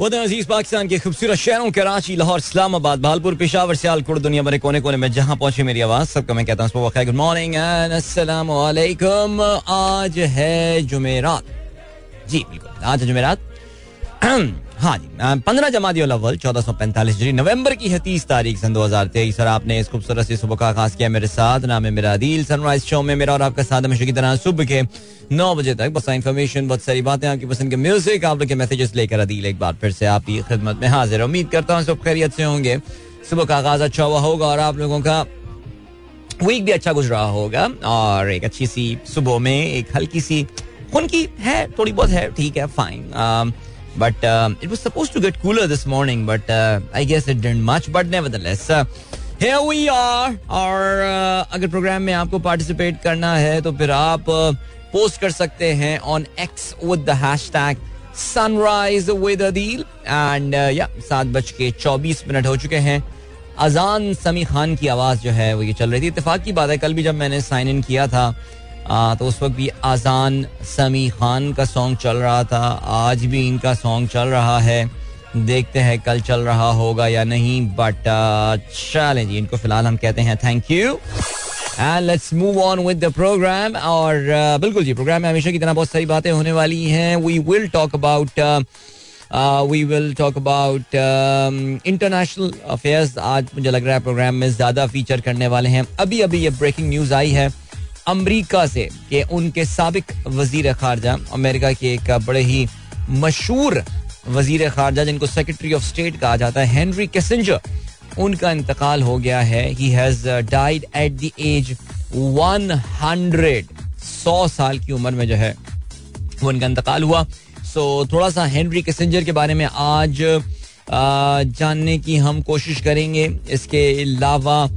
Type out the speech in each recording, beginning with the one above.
वतन अज़ीज़ पाकिस्तान के खूबसूरत शहरों कराची, लाहौर, इस्लामाबाद, भालपुर, पिशावर सियाल सियालकोट दुनिया भरे कोने कोने में जहाँ पहुँचे मेरी आवाज़, सबको मैं कहता हूँ गुड मॉर्निंग एंड अस्सलाम वालेकुम आज है जुमेरात। जी, बिल्कुल, आज है जुमेरात। हाँ जी पंद्रह जमाती अव्वल चौदह सौ पैंतालीस जी नवंबर की है तीस तारीख सन दो हज़ार तेईस। और आपने इस खूबसूरत सुबह का खास किया मेरे साथ। नाम है मेरा दिल सनराइज शो में मेरा और आपका साथ हमेशा की तरह सुबह के नौ बजे तक बस इन्फॉर्मेशन बहुत सारी बातें, आपकी पसंद के म्यूज़िक आप लोग के मैसेजेस लेकर अदील एक बार फिर से आपकी खिदमत में हाजिर उम्मीद करता हूँ सब खैरियत से होंगे। सुबह का आगाज़ अच्छा हुआ होगा और आप लोगों का वीक भी अच्छा गुजरा होगा। और एक अच्छी सी सुबह में एक हल्की सी खून की है, थोड़ी बहुत है, ठीक है fine But uh, it was supposed to get cooler this morning, but uh, I guess it didn't much. But nevertheless, uh, here we are. और uh, अगर प्रोग्राम में आपको पार्टिसिपेट करना है तो फिर आप पोस्ट uh, कर सकते हैं on X with the hashtag sunrise with Adeel and सात बज के चौबीस मिनट हो चुके हैं अजान समी खान की आवाज़ जो है वो ये चल रही थी इतफाक की बात है कल भी जब मैंने साइन इन किया था आ, तो उस वक्त भी आजान समी खान का सॉन्ग चल रहा था। आज भी इनका सॉन्ग चल रहा है। देखते हैं कल चल रहा होगा या नहीं बट चलें जी इनको फ़िलहाल हम कहते हैं thank you and let's move on with the programme और uh, बिल्कुल जी प्रोग्राम में हमेशा की तरह बहुत सारी बातें होने वाली हैं। We will talk about we will talk about international affairs आज मुझे लग रहा है प्रोग्राम में ज़्यादा फीचर करने वाले हैं। अभी अभी ये ब्रेकिंग न्यूज़ आई है। अमेरिका से कि उनके सबक वज़ीर खारजा अमेरिका के एक बड़े ही मशहूर वज़ीर खारजा जिनको सेक्रेटरी ऑफ़ स्टेट कहा जाता है हेनरी कैसेंजर उनका इंतकाल हो गया है। He has died at the age 100 सौ साल की उम्र में जो है वो उनका इंतकाल हुआ। सो so, थोड़ा सा हेनरी कैसेंजर के बारे में आज आ, जानने की हम कोशिश करेंगे। इसके अलावा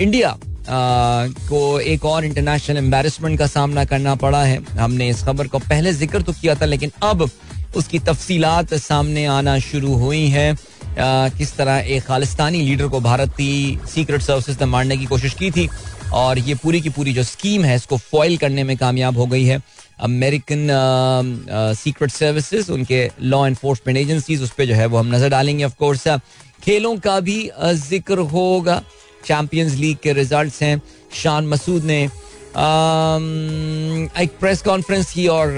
इंडिया को एक और इंटरनेशनल एम्बेरसमेंट का सामना करना पड़ा है। हमने इस खबर को पहले ज़िक्र तो किया था, लेकिन अब उसकी तफसीलात सामने आना शुरू हुई है। किस तरह एक खालिस्तानी लीडर को भारत की सीक्रेट सर्विसेज़ ने मारने की कोशिश की थी, और ये पूरी की पूरी जो स्कीम है, इसको फॉइल करने में कामयाब हो गई है। अमेरिकन सीक्रेट सर्विसेज़ उनके लॉ एनफोर्समेंट एजेंसीज उस पर जो है वो हम नज़र डालेंगे ऑफ़ कोर्स खेलों का भी ज़िक्र होगा। चैंपियंस लीग के रिज़ल्ट हैं। शान मसूद ने एक प्रेस कॉन्फ्रेंस की और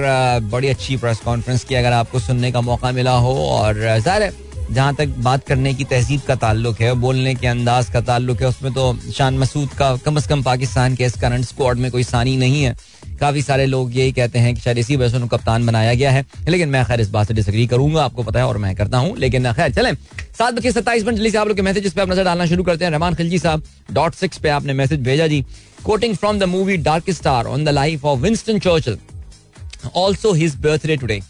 बड़ी अच्छी प्रेस कॉन्फ्रेंस की अगर आपको सुनने का मौका मिला हो और ज़ाहिर है, जहाँ तक बात करने की तहजीब का ताल्लुक है, बोलने के अंदाज का ताल्लुक है, उसमें तो शान मसूद का कम अज कम पाकिस्तान के इस करंट स्क्वाड में कोई सानी नहीं है। काफ़ी सारे लोग यही कहते हैं कि शायद इसी वजह से उनको कप्तान बनाया गया है। लेकिन मैं खैर इस बात से डिसग्री करूँगा, आपको पता है और मैं करता हूँ। लेकिन खैर, चलें। सात बजे सत्ताईस मिनट, जल्दी से आप लोग के मैसेज पे आप नज़र डालना शुरू करते हैं। रहमान खिलजी साहब डॉट सिक्स पे आपने मैसेज भेजा जी। Quoting from the movie dark star on the life of Winston Churchill also his birthday today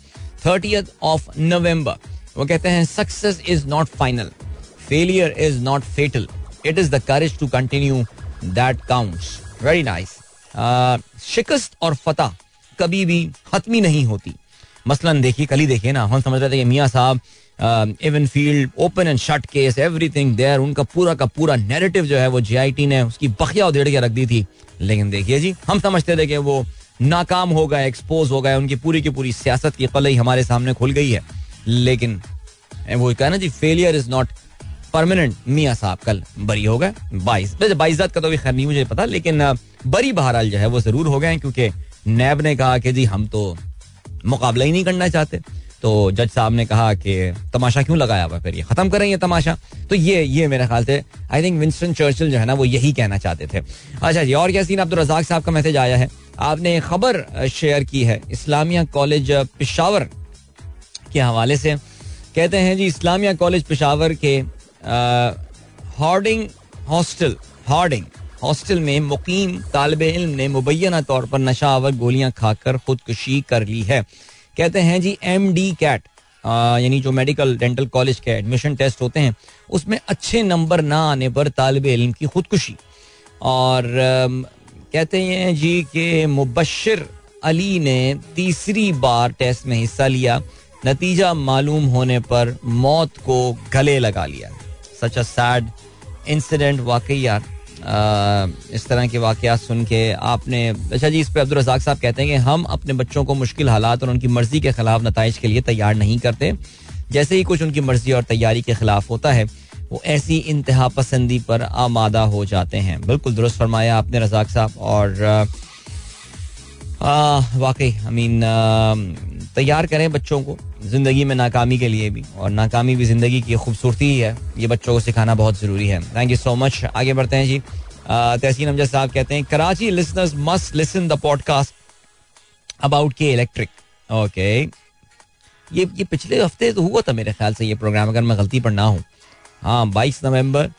thirty of November वो कहते हैं success is not final failure is not fatal it is the courage to continue that counts very nice शिकस्त और फतह कभी भी खत्मी नहीं होती। मसलन देखिए, कल ही देखिए ना, हम समझ रहे थे मियाँ साहब even field open and shut case everything there उनका पूरा का पूरा नैरेटिव जो है वो जीआईटी ने उसकी बखिया उधेड़ के रख दी थी। लेकिन देखिए जी, हम समझते थे कि वो नाकाम हो गए एक्सपोज हो गए, उनकी पूरी की पूरी सियासत की कलई हमारे सामने खुल गई है। लेकिन वो कहना जी फेलियर इज़ नॉट परमानेंट मियाँ साहब कल बरी हो गए। बाईस वैसे बाईजात का तो भी खैर नहीं मुझे पता, लेकिन बरी बहरहाल जो है वो ज़रूर हो गए क्योंकि नैब ने कहा कि जी हम तो मुकाबला ही नहीं करना चाहते। तो जज साहब ने कहा कि तमाशा क्यों लगाया हुआ फिर? ये खत्म करें ये तमाशा। तो ये ये मेरे ख्याल से आई थिंक विंस्टन चर्चिल जो है ना, वो यही कहना चाहते थे। अच्छा जी, और क्या सीन? अब्दुल रजाक साहब का मैसेज आया है। आपने खबर शेयर की है, इस्लामिया कॉलेज पिशावर के हवाले से। कहते हैं जी, इस्लामिया कॉलेज पिशावर के हार्डिंग हॉस्टल हार्डिंग हॉस्टल में मुकीम तालब इल्म ने मुबैना तौर पर नशा आवर गोलियाँ खाकर खुदकुशी कर ली है। कहते हैं जी एम डी कैट यानी जो मेडिकल डेंटल कॉलेज के एडमिशन टेस्ट होते हैं, उसमें अच्छे नंबर ना आने पर तालब इल्म की खुदकुशी। और कहते हैं जी कि मुबशर अली ने तीसरी बार टेस्ट में हिस्सा लिया। नतीजा मालूम होने पर मौत को गले लगा लिया। सच अ सैड इंसिडेंट वाकई यार इस तरह के वाकयात सुन के आपने अच्छा जी, इस पर अब्दुल रजाक साहब कहते हैं कि हम अपने बच्चों को मुश्किल हालात और उनकी मर्ज़ी के खिलाफ नतज के लिए तैयार नहीं करते। जैसे ही कुछ उनकी मर्ज़ी और तैयारी के खिलाफ होता है, वो ऐसी इंतहा पसंदी पर आमादा हो जाते हैं। बिल्कुल दुरुस्त फरमाया आपने रजाक साहब और वाकई आई मीन तैयार करें बच्चों को, ज़िंदगी में नाकामी के लिए भी। और नाकामी भी ज़िंदगी की खूबसूरती ही है। ये बच्चों को सिखाना बहुत ज़रूरी है। थैंक यू सो मच आगे बढ़ते हैं जी। तहसीन अमजद साहब कहते हैं, Karachi listeners must listen the podcast about K electric okay ये ये पिछले हफ़्ते तो हुआ था मेरे ख्याल से ये प्रोग्राम अगर मैं गलती पर ना हूँ। हाँ बाईस नवंबर।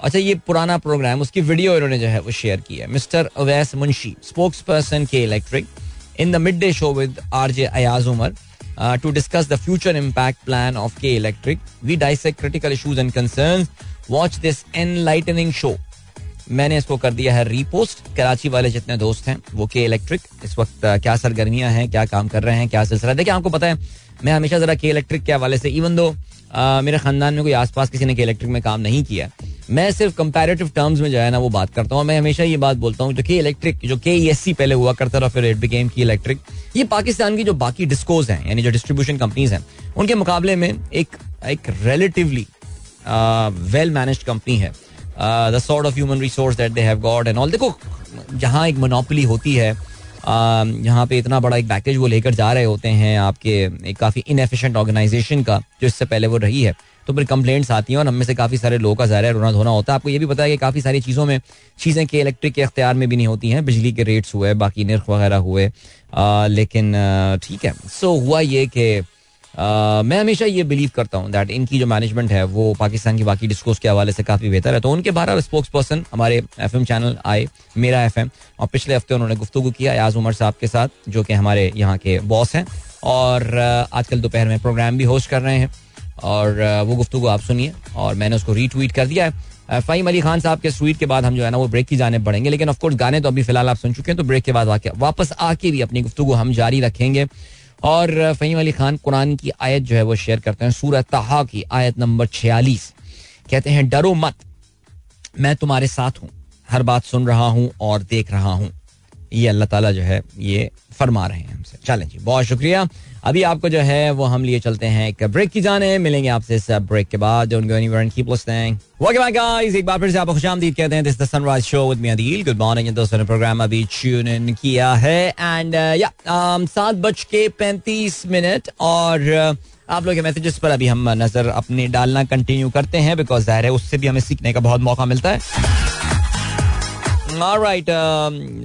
अच्छा ये पुराना प्रोग्राम उसकी वीडियो इन्होंने जो है वो शेयर की है। Mister Awais Munshi spokesperson K electric the mid day show with R J Ayaz Umar to discuss the future impact plan of K electric we dissect critical issues and concern watch this enlightening show मैंने इसको कर दिया है repost Karachi वाले जितने दोस्त हैं वो के इलेक्ट्रिक इस वक्त uh, क्या सरगर्मियाँ हैं क्या काम कर रहे हैं क्या सिलसिला देखिए आपको पता है मैं हमेशा जरा के इलेक्ट्रिक के हवाले से इवन दो मेरे खानदान में कोई आसपास किसी ने के इलेक्ट्रिक में काम नहीं किया मैं सिर्फ़ कंपैरेटिव टर्म्स में जो है ना वो बात करता हूँ। मैं हमेशा ये बात बोलता हूँ, जो के इलेक्ट्रिक जो के ई सी पहले हुआ करता था, फिर इट बिकेम की इलेक्ट्रिक ये पाकिस्तान की जो बाकी डिस्कोज हैं, यानी जो डिस्ट्रीब्यूशन कंपनीज़ हैं, उनके मुकाबले में एक एक रिलेटिवली वेल मैनेज कंपनी है। The sort of human resource that they have got and all देखो, जहाँ एक मोनोपली होती है यहाँ पे इतना बड़ा एक पैकेज वो लेकर जा रहे होते हैं आपके एक काफ़ी इनएफिशिएंट ऑर्गेनाइजेशन का, जो इससे पहले वो रही है। तो फिर कंप्लेंट्स आती हैं और हमें से काफ़ी सारे लोगों का ज़ाहिर रोना धोना होता है। आपको ये भी पता है कि काफ़ी सारी चीज़ों में, चीज़ें के इलेक्ट्रिक के अख्तियार में भी नहीं होती हैं। बिजली के रेट्स हुए, बाकी नर्ख वगैरह हुए। लेकिन ठीक है। सो हुआ ये कि मैं हमेशा ये बिलीव करता हूँ दैट इनकी जो मैनेजमेंट है, वो पाकिस्तान की बाकी डिस्कोर्स के हवाले से काफ़ी बेहतर है। तो उनके बारह स्पोक्स पर्सन हमारे एफएम चैनल आए, मेरा एफएम और पिछले हफ़्ते उन्होंने गुफ्तु किया याज उमर साहब के साथ, जो कि हमारे यहाँ के बॉस हैं। और आजकल दोपहर में प्रोग्राम भी होस्ट कर रहे हैं। और वो गुफ्तु आप सुनिए। और मैंने उसको रीट्वीट कर दिया है। फ़हीम अली खान साहब के स्वीट के बाद हम जो है ना, वो ब्रेक की जाने पड़ेंगे लेकिन ऑफकोर्स गाने तो अभी फ़िलहाल आप सुन चुके हैं तो ब्रेक के बाद वापस आके भी अपनी गुफ्तु हम जारी रखेंगे। और फ़हीम अली खान कुरान की आयत जो है, वो शेयर करते हैं। सूरत तहा की आयत नंबर छियालीस। कहते हैं, डरो मत, मैं तुम्हारे साथ हूँ। हर बात सुन रहा हूँ और देख रहा हूँ। ये अल्लाह ताला जो है, ये फरमा रहे हैं हमसे। चलें जी, बहुत शुक्रिया। अभी आपको जो है वो हम लिए चलते हैं। एक ब्रेक की जाने मिलेंगे आपसे इस ब्रेक के बाद। डोंट गो एक बार फिर से आपको खुशामदीद कहते हैं। This the sunrise show with me Adeel good morning दोस्तों ने प्रोग्राम अभी ट्यून इन किया है। एंड या uh, um, सात बज के पैंतीस मिनट और uh, आप लोग के मैसेजेस पर अभी हम नज़र अपने डालना कंटिन्यू करते हैं बिकॉज़ ज़ाहिर है उससे भी हमें सीखने का बहुत मौका मिलता है। राइट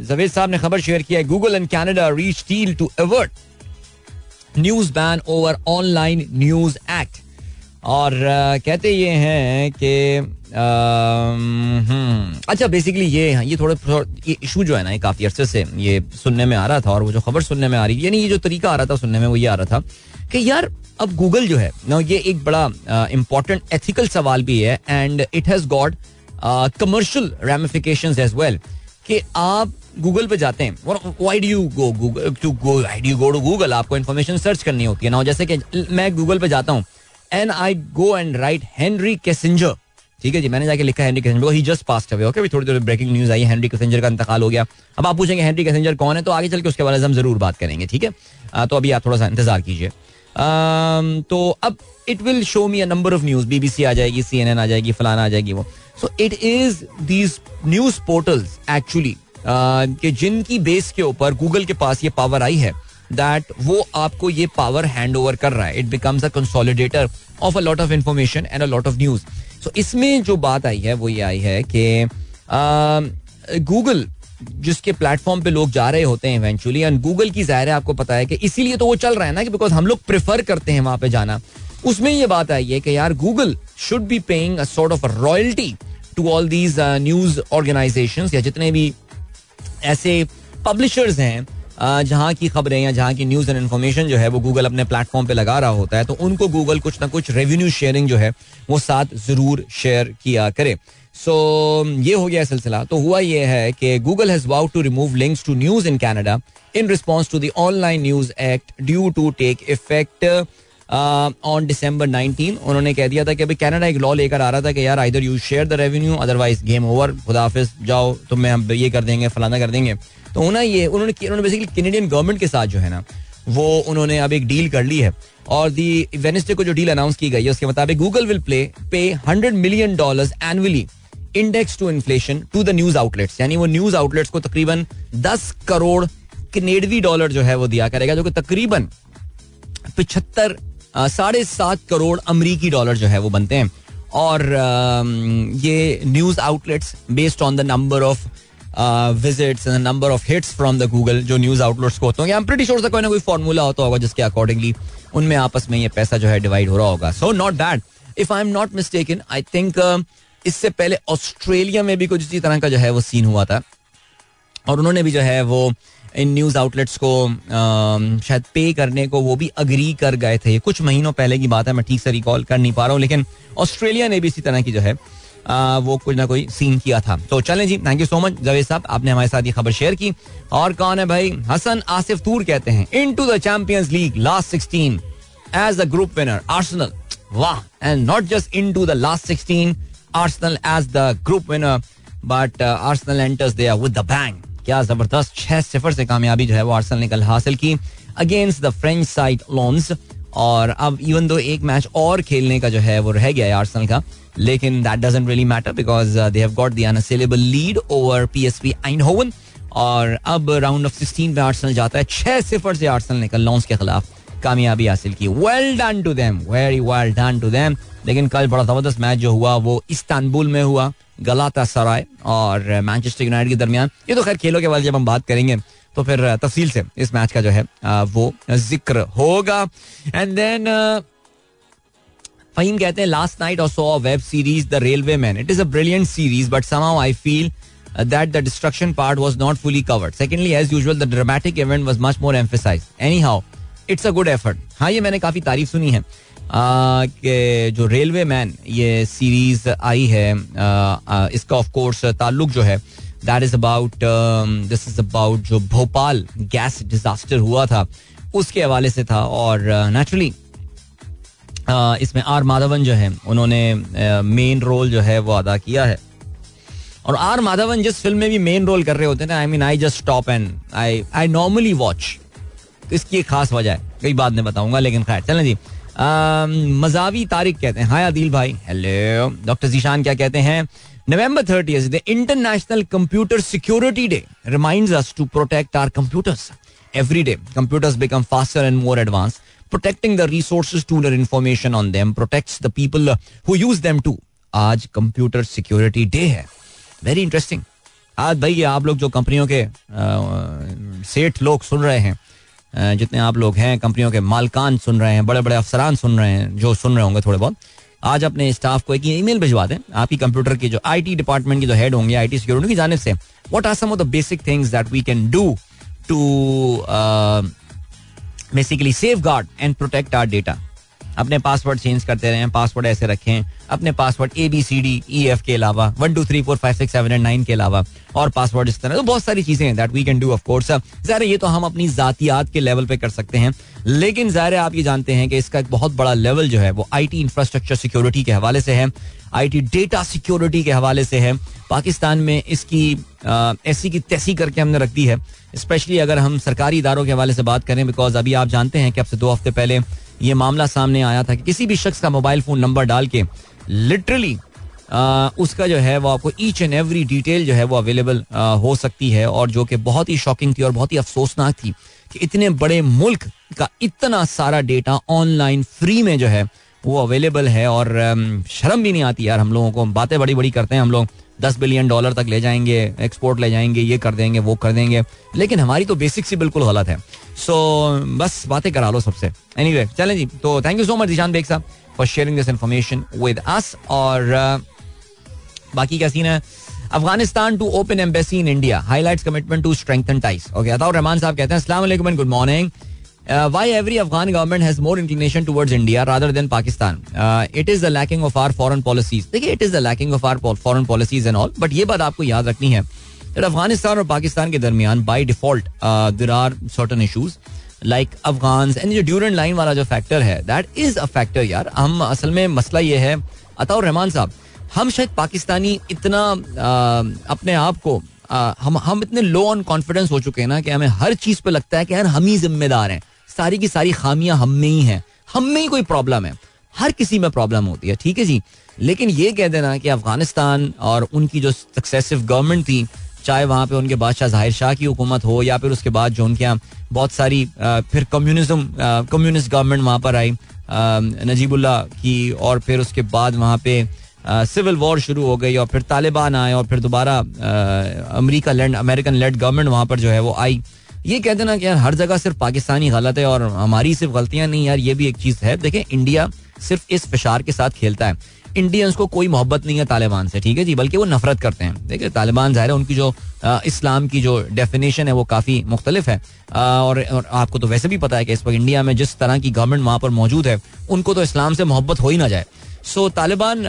जवेद साहब ने खबर शेयर किया Google and Canada reach deal to avert news ban over online news act. और uh, कहते ये हैं कि हम्म, अच्छा बेसिकली ये ये थोड़े ये इशू जो है ना ये काफ़ी अरसे से ये सुनने में आ रहा था और वो जो खबर सुनने में आ रही यानी ये जो तरीका आ रहा था सुनने में वो ये आ रहा था कि यार अब गूगल जो है ना ये एक बड़ा इंपॉर्टेंट uh, एथिकल सवाल भी है and it has got commercial ramification as well कि आप गूगल पे जाते हैं। Do you go go go to Google आपको इन्फॉर्मेशन सर्च करनी होती है। ना जैसे कि मैं गूगल पे जाता हूँ। And I go and write Henry Kissinger ठीक है जी, मैंने जाके लिखा Henry Kissinger he just passed away okay थोड़ी थोड़ी ब्रेकिंग न्यूज़ आई। हेनरी कैसेंजर का इंतकाल हो गया। अब आप पूछेंगे हेनरी कैसेंजर कौन है? तो आगे चल के उसके बारे में हम ज़रूर बात करेंगे। ठीक है? तो अभी आप थोड़ा सा इंतज़ार कीजिए। तो अब it will show me a number of news BBC आ जाएगी सीएनएन आ जाएगी, फलाना आ जाएगी वो। So it is these news portals actually कि जिनकी बेस के ऊपर गूगल के पास ये पावर आई है दैट वो आपको ये पावर हैंड ओवर कर रहा है। It becomes a consolidator of a lot of information and a lot of news so इसमें जो बात आई है, वो ये आई है कि गूगल जिसके प्लेटफॉर्म पे लोग जा रहे होते हैं इवेंचुअली एंड गूगल की ज़ाहिर है आपको पता है कि इसीलिए तो वो चल रहा है ना कि बिकॉज़ हम लोग प्रेफर करते हैं वहाँ पे जाना। उसमें ये बात आई है कि यार Google should be paying a sort of royalty to all these news organisation या जितने भी ऐसे पब्लिशर्स हैं जहाँ की खबरें या जहाँ की न्यूज़ एंड इन्फॉर्मेशन जो है वो गूगल अपने प्लेटफॉर्म पे लगा रहा होता है तो उनको गूगल कुछ ना कुछ रेवेन्यू शेयरिंग जो है वो साथ ज़रूर शेयर किया करे। सो so, ये हो गया सिलसिला। तो हुआ ये है कि Google has vow to remove links to news in Canada in response to the online news act due to take effect on December nineteen उन्होंने कह दिया था कि अभी कनाडा एक लॉ लेकर आ रहा था कि यार इधर you share the revenue otherwise game over खुदाफिज जाओ तो मैं हम ये कर देंगे, फलाना कर देंगे। तो उन्हें ये, उन्होंने उन्होंने बेसिकली कैनेडियन गवर्नमेंट के साथ जो है ना, वो उन्होंने अब एक डील कर ली है। और दी वेनेसडे को जो डील अनाउंस की गई है, उसके मुताबिक Google will play pay hundred million dollar annually index to inflation to the news outlets यानी वो न्यूज़ आउटलेट्स को तकरीबन दस करोड़ कनेडवी डॉलर जो है वो दिया करेगा, जो कि तकरीबन पिछहत्तर साढ़े सात करोड़ अमरीकी डॉलर जो है वो बनते हैं। और ये news outlets based on the number of visits and number of hits from the Google जो न्यूज़ आउटलेट्स को होते हैं प्रीटी श्योर कोई ना कोई फॉर्मूला होता होगा जिसके अकॉर्डिंगली उनमें आपस में ये पैसा जो है डिवाइड हो रहा होगा। So not that if I am not mistaken I think इससे पहले ऑस्ट्रेलिया में भी कुछ इसी तरह का जो है वो सीन हुआ था। और उन्होंने भी जो है वो इन न्यूज़ आउटलेट्स को शायद पे करने को वो भी अग्री कर गए थे। कुछ महीनों पहले की बात है मैं ठीक से रिकॉल कर नहीं पा रहा हूँ लेकिन ऑस्ट्रेलिया ने भी इसी तरह की जो है आ, वो कुछ ना कोई सीन किया था। तो चलें जी thank you so much Javed साहब आपने हमारे साथ ये खबर शेयर की। और कौन है भाई? हसन आसिफ तूर कहते हैं into the Champions League last sixteen as a group winner Arsenal वाह and not just into the last sixteen Arsenal as the group winner but Arsenal enters they are with the क्या ज़बरदस्त छह सिफर से कामयाबी जो है वो आर्सनल ने कल हासिल की against the French side Lens. और अब इवन दो एक मैच और खेलने का जो है वो रह गया है आर्सनल का, लेकिन that doesn't really matter because they have got the unassailable lead over PSV आइनहोवन और अब राउंड ऑफ़ 16 पे आर्सनल जाता है। छह सिफर से आर्सनल ने कल लॉन्स के खिलाफ कामयाबी हासिल की। Well done to them very well done to them लेकिन कल बड़ा ज़बरदस्त मैच जो हुआ वो इस्तानबुल में हुआ गलाता सराय और मैनचेस्टर यूनाइटेड के दरमियान ये तो खैर खेलों के बाद जब हम बात करेंगे तो फिर तफसील से इस मैच का जो है वो ज़िक्र होगा एंड देन फहीम कहते हैं लास्ट नाइट और so web series the Railway Man it is a brilliant series but somehow I feel that the destruction part was not fully covered. Secondly, as usual, the dramatic event was much more emphasized. Anyhow, it's a good effort. हाँ ये मैंने काफ़ी तारीफ़ सुनी है कि जो Railway Man ये सीरीज़ आई है इसका ऑफ़ कोर्स ताल्लुक जो है that is about this is about जो भोपाल गैस डिजास्टर हुआ था, उसके हवाले से था और नेचुरली इसमें आर माधवन जो है, उन्होंने मेन रोल जो है वो अदा किया है। और आर माधवन जिस फ़िल्म में भी मेन रोल कर रहे होते हैं ना I mean I just stop and I I normally watch इसकी एक खास वजह है, कई बात में बताऊँगा, लेकिन खैर, चलें जी। मजावी तारिक कहते हैं। हाय आदिल भाई। हेलो डॉक्टर जीशान क्या कहते हैं? November thirty the International Computer Security Day reminds us to protect our computers every day computers become faster and more advance protecting the resources to lure information on them protects the people who use them to आज computer security day है। Very interesting आज भाई, आप लोग जो कंपनियों के सेठ लोग सुन रहे हैं जितने आप लोग हैं, कंपनियों के मालकान सुन रहे हैं बड़े बड़े अफसरान सुन रहे हैं, जो सुन रहे होंगे थोड़े बहुत, आज अपने स्टाफ को एक ईमेल भिजवा दें। आपकी कंप्यूटर की जो आईटी डिपार्टमेंट की जो हेड होंगे आईटी सिक्योरिटी की जानब से what are some of the basic things that we can do to basically safeguard and protect our data अपने पासवर्ड चेंज करते रहे पासवर्ड ऐसे रखें, अपने password A B C D E F के अलावा one two three four five six seven and nine के अलावा और पासवर्ड इस तरह। तो बहुत सारी चीज़ें हैं that we can do of course ज़ाहिर ये तो हम अपनी जातियात के लेवल पे कर सकते हैं, लेकिन ज़ाहिर आप ये जानते हैं कि इसका एक बहुत बड़ा लेवल जो है, वो आई टी इंफ्रास्ट्रक्चर सिक्योरिटी के हवाले से है आई टी डेटा सिक्योरिटी के हवाले से है। पाकिस्तान में इसकी ऐसी की तैसी करके हमने रख दी है स्पेशली अगर हम सरकारी इदारों के हवाले से बात करें बिकॉज़ अभी आप जानते हैं कि अब से दो हफ़्ते पहले ये मामला सामने आया था कि किसी भी शख्स का मोबाइल फ़ोन नंबर डाल के लिटरली उसका जो है वो आपको ईच एंड एवरी डिटेल जो है वो अवेलेबल हो सकती है और जो कि बहुत ही शॉकिंग थी और बहुत ही अफसोसनाक थी कि इतने बड़े मुल्क का इतना सारा डेटा ऑनलाइन फ्री में जो है वो अवेलेबल है और शर्म भी नहीं आती यार हम लोगों को। बातें बड़ी बड़ी करते हैं हम लोग। दस बिलियन डॉलर तक ले जाएँगे एक्सपोर्ट ले जाएँगे ये कर देंगे वो कर देंगे। लेकिन हमारी तो बेसिक सी बिल्कुल गलत है। सो so, बस बातें करा लो सबसे। एनी anyway, चलें जी। तो thank you so much Zeeshan Baig साहब for sharing this information with us और uh, बाकी क्या सीन है? Afghanistan to open embassy in India highlights commitment to strengthen ties okay Ataur Rahman साहब कहते हैं अस्सलाम good morning why every Afghan government has more inclination towards India rather than Pakistan? Uh, it is the lacking of our foreign policies. देखिए, it is the lacking of our foreign policies and all. But ये बात आपको याद रखनी है that Afghanistan और पाकिस्तान के दरमियान by default there are certain issues like Afghan and जो ड्यूरेंट लाइन वाला जो फैक्टर है दैट इज़ अ फैक्टर यार हम असल में मसला ये है अताउर रहमान साहब हम शायद पाकिस्तानी इतना आ, अपने आप को आ, हम हम इतने लो ऑन कॉन्फिडेंस हो चुके हैं ना कि हमें हर चीज़ पे लगता है कि यार हम ही जिम्मेदार हैं सारी की सारी खामियाँ हम में ही हैं। हम में ही कोई प्रॉब्लम है। हर किसी में प्रॉब्लम होती है, ठीक है जी? लेकिन ये कह देना कि अफ़गानिस्तान और उनकी जो सक्सेसिव गवर्नमेंट थी, चाहे वहाँ पे उनके बादशाह ज़ाहिर शाह की हुकूमत हो या फिर उसके बाद जो उनके यहाँ बहुत सारी फिर कम्युनिज्म कम्युनिस्ट गवर्नमेंट वहाँ पर आई नजीबुल्ला की और फिर उसके बाद वहाँ पे सिविल वॉर शुरू हो गई और फिर तालिबान आए और फिर दोबारा America land American led government वहाँ पर जो है वो आई। ये कहते ना कि यार हर जगह सिर्फ़ पाकिस्तानी गलत है और हमारी सिर्फ़ गलतियाँ नहीं यार ये भी एक चीज़ है। देखें इंडिया सिर्फ़ इस फिशार के साथ खेलता है। इंडियंस को कोई मोहब्बत नहीं है तालिबान से ठीक है जी? बल्कि वो नफरत करते हैं। देखिए तालिबान ज़ाहिर है उनकी जो इस्लाम की जो डेफिनेशन है वो काफ़ी मुख्तलिफ़ है। और, और आपको तो वैसे भी पता है कि इस वक्त इंडिया में जिस तरह की गवर्नमेंट वहाँ पर मौजूद है उनको तो इस्लाम से मोहब्बत हो ही ना जाए। सो तालिबान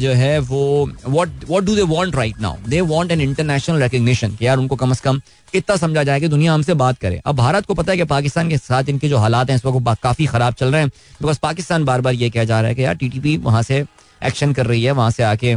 जो है, वो what what do they want right now they want an international recognition यार उनको कम अज कम इतना समझा जाए कि दुनिया हमसे बात करे। अब भारत को पता है कि पाकिस्तान के साथ इनके जो हालात हैं, इस वक्त काफ़ी खराब चल रहे हैं। बिकॉज़ पाकिस्तान बार बार ये कह जा रहा है कि यार टी टी पी वहाँ से एक्शन कर रही है, वहाँ से आके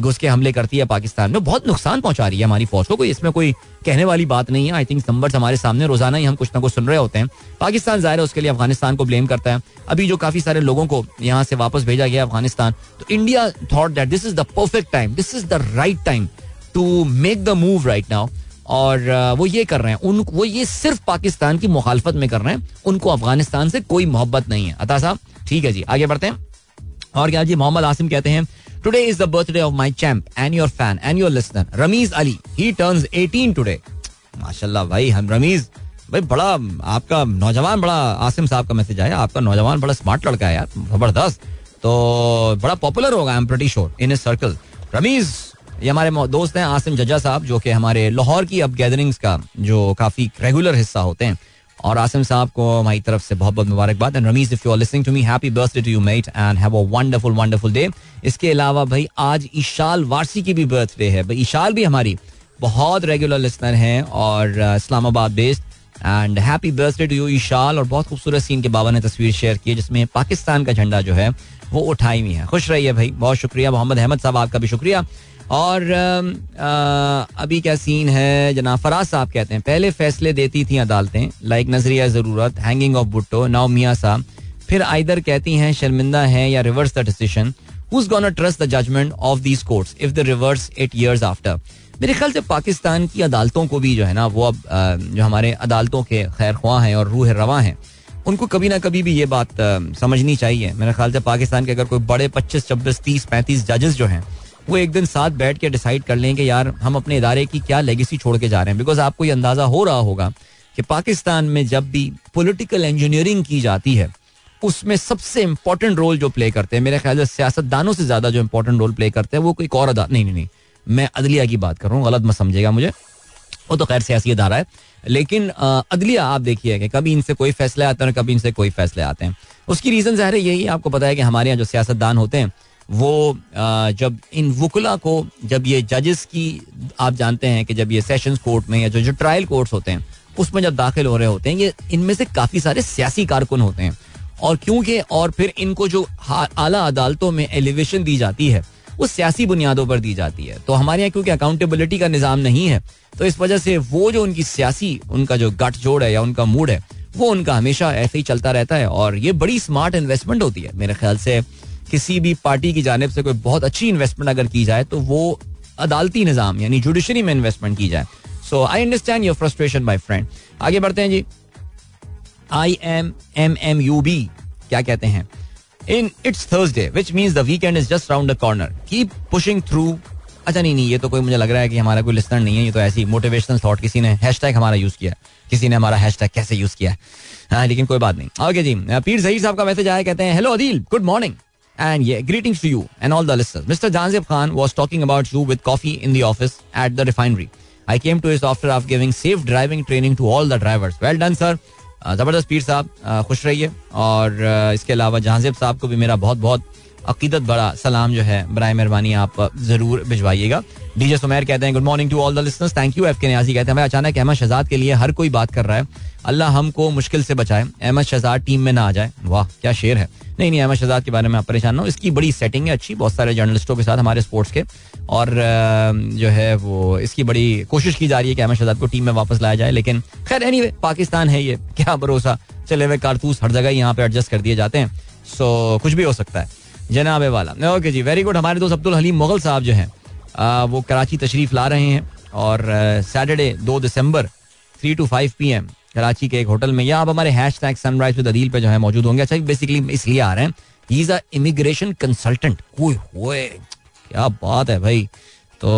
घुस के हमले करती है पाकिस्तान। में बहुत नुकसान पहुँचा रही है हमारी फौज को। कोई इसमें कोई कहने वाली बात नहीं है। आई थिंक नंबर हमारे सामने, रोज़ाना ही हम कुछ ना कुछ सुन रहे होते हैं। पाकिस्तान ज़ाहिर है उसके लिए अफ़गानिस्तान को ब्लेम करता है। अभी जो काफ़ी सारे लोगों को यहाँ से वापस भेजा गया अफ़गानिस्तान तो India thought that this is the perfect time this is the right time to make the move right now और वो ये कर रहे हैं। उन, वो ये सिर्फ़ पाकिस्तान की मुखालफत में कर रहे हैं। उनको अफ़गानिस्तान से कोई मोहब्बत नहीं है। अता साहब, ठीक है जी, आगे बढ़ते हैं। और क्या जी, मोहम्मद आसिम कहते हैं today is the birthday of my champ and your fan and your listener Ramiz Ali he turns 18 today माशाल्लाह भाई, हम रमीज, भाई बड़ा, आपका नौजवान बड़ा, आसिम साहब का मैसेज आया, आपका नौजवान बड़ा स्मार्ट लड़का है यार, ज़बरदस्त। तो बड़ा पॉपुलर होगा I am pretty sure in circle Ramiz, ये हमारे दोस्त हैं आसिम जज्जा साहब, जो कि हमारे लाहौर की अब गैदरिंग्स का जो काफ़ी रेगुलर हिस्सा होते हैं। और आसिम साहब को हमारी तरफ़ से बहुत बहुत मुबारकबाद। And Ramiz if you are listening to me happy birthday to you mate and have a wonderful wonderful day इसके अलावा भाई, आज ईशाल वारसी की भी बर्थडे है। भाई ईशाल भी हमारी बहुत रेगुलर लिसनर हैं और Islamabad based and happy birthday to you Eshal और बहुत खूबसूरत सीन के बाबा ने तस्वीर शेयर की जिसमें पाकिस्तान का झंडा जो है, वो उठाई हुई है। खुश रहिए भाई, बहुत शुक्रिया। मोहम्मद अहमद साहब, आपका भी शुक्रिया। और आ, अभी क्या सीन है? जनाब फराज साहब कहते हैं पहले फैसले देती थी अदालतें लाइक नज़रिया ज़रूरत हैंगिंग ऑफ़ भुट्टो नाउ मियाँ साहब। फिर आइदर कहती हैं शर्मिंदा हैं या reverse the decision who's gonna trust the judgement of these courts if the reverse eight years after मेरे ख्याल से पाकिस्तान की अदालतों को भी जो है ना वो अब जो हमारे अदालतों के खैर ख्वाह हैं और रूह रवा हैं उनको कभी ना कभी भी ये बात समझनी चाहिए। मेरे ख्याल से पाकिस्तान के अगर कोई बड़े पच्चीस छब्बीस तीस पैंतीस जजेस जो हैं वो एक दिन साथ बैठ के डिसाइड कर लें कि यार, हम अपने इदारे की क्या लेगेसी छोड़ के जा रहे हैं। बिकॉज़ आपको ये अंदाज़ा हो रहा होगा कि पाकिस्तान में जब भी पोलिटिकल इंजीनियरिंग की जाती है, उसमें सबसे इंपॉर्टेंट रोल जो प्ले करते हैं, मेरे ख्याल से सियासतदानों से ज़्यादा जो इंपॉर्टेंट रोल प्ले करते हैं, वो कोई और अदा, नहीं नहीं नहीं। मैं अदलिया की बात कर रहा हूँ, गलत मत समझेगा मुझे। वो तो खैर सियासी अदारा है। लेकिन अदलिया, आप देखिए कि कभी इनसे कोई फैसले आते हैं कभी इनसे कोई फैसले आते हैं। उसकी रीजन ज़ाहिर यही आपको पता है कि हमारे यहाँ जो सियासतदान होते हैं वो जब इन वकला को, जब ये जजेस की, आप जानते हैं कि जब ये सेशन कोर्ट में या जो जो ट्रायल कोर्ट्स होते हैं, उसमें जब दाखिल हो रहे होते हैं, ये इनमें से काफ़ी सारे सियासी कारकुन होते हैं। और क्योंकि, और फिर इनको जो आला अदालतों में एलिवेशन दी जाती है, वो सियासी बुनियादों पर दी जाती है। तो हमारे यहाँ क्योंकि अकाउंटेबिलिटी का निज़ाम नहीं है तो इस वजह से वो जो उनकी सियासी, उनका जो गठ जोड़ है या उनका मूड है, वो उनका हमेशा ऐसे ही चलता रहता है। और ये बड़ी स्मार्ट इन्वेस्टमेंट होती है, मेरे ख्याल से। किसी भी पार्टी की जानब से कोई बहुत अच्छी इन्वेस्टमेंट अगर की जाए तो वो अदालती निज़ाम, यानी जुडिशरी में इन्वेस्टमेंट की जाए। So I understand your frustration my friend आगे बढ़ते हैं जी। I am M M U B क्या कहते हैं? In it's Thursday which means the weekend is just round the corner keep pushing through अच्छा नहीं नहीं, ये तो कोई मुझे लग रहा है कि हमारा कोई लिस्टर नहीं है, ये तो ऐसी मोटिवेशनल थॉट किसी ने हैशटैग हमारा यूज़ किया किसी ने हमारा हैशटैग कैसे यूज़ किया हाँ? लेकिन कोई बात नहीं। ओके जी पीर जहीर साहब का मैसेज आया, कहते हैं hello Adeel good morning And yeah, greetings to you and all the listeners. Mr. Janzeb Khan was talking about you with coffee in the office at the refinery. I came to his office after giving safe driving training to all the drivers. Well done, sir. ज़बरदस्त पीर साहब खुश रहिए और इसके अलावा जहांजेब साहब को भी मेरा बहुत बहुत अकीदत बड़ा सलाम जो है बर मेहरबानी आप ज़रूर भिजवाइएगा डीजे सुमेर कहते हैं good morning to all the listeners thank you F K Niazi कहते हैं भाई अचानक अहमद शहजाद के लिए हर कोई बात कर रहा है। अल्लाह हमको मुश्किल से बचाए। अहमद शहजाद टीम में ना आ जाए। वाह क्या शेर है। नहीं नहीं अहमद शहजाद के बारे में आप परेशान ना हो। इसकी बड़ी सेटिंग है अच्छी। बहुत सारे जर्नलिस्टों के साथ हमारे स्पोर्ट्स के। और जो है वो इसकी बड़ी कोशिश की जा रही है कि अहमद शहजाद को टीम में वापस लाया जाए। लेकिन खैर एनी anyway, पाकिस्तान है ये। क्या भरोसा? चले हुए कारतूस हर जगह यहाँ पे एडजस्ट कर दिए जाते हैं। सो कुछ भी हो सकता है। जनाब वाला। ओके जी वेरी गुड हमारे दोस्त अब्दुल हलीम मुगल साहब जो हैं वो कराची तशरीफ़ ला रहे हैं और सैटरडे दो दिसंबर three to five P M Karachi के एक होटल में, या आप हमारे hashtag sunrise with Adeel पे जो है मौजूद होंगे। अच्छा बेसिकली इसलिए आ रहे हैं। He is a immigration consultant क्या बात है भाई। तो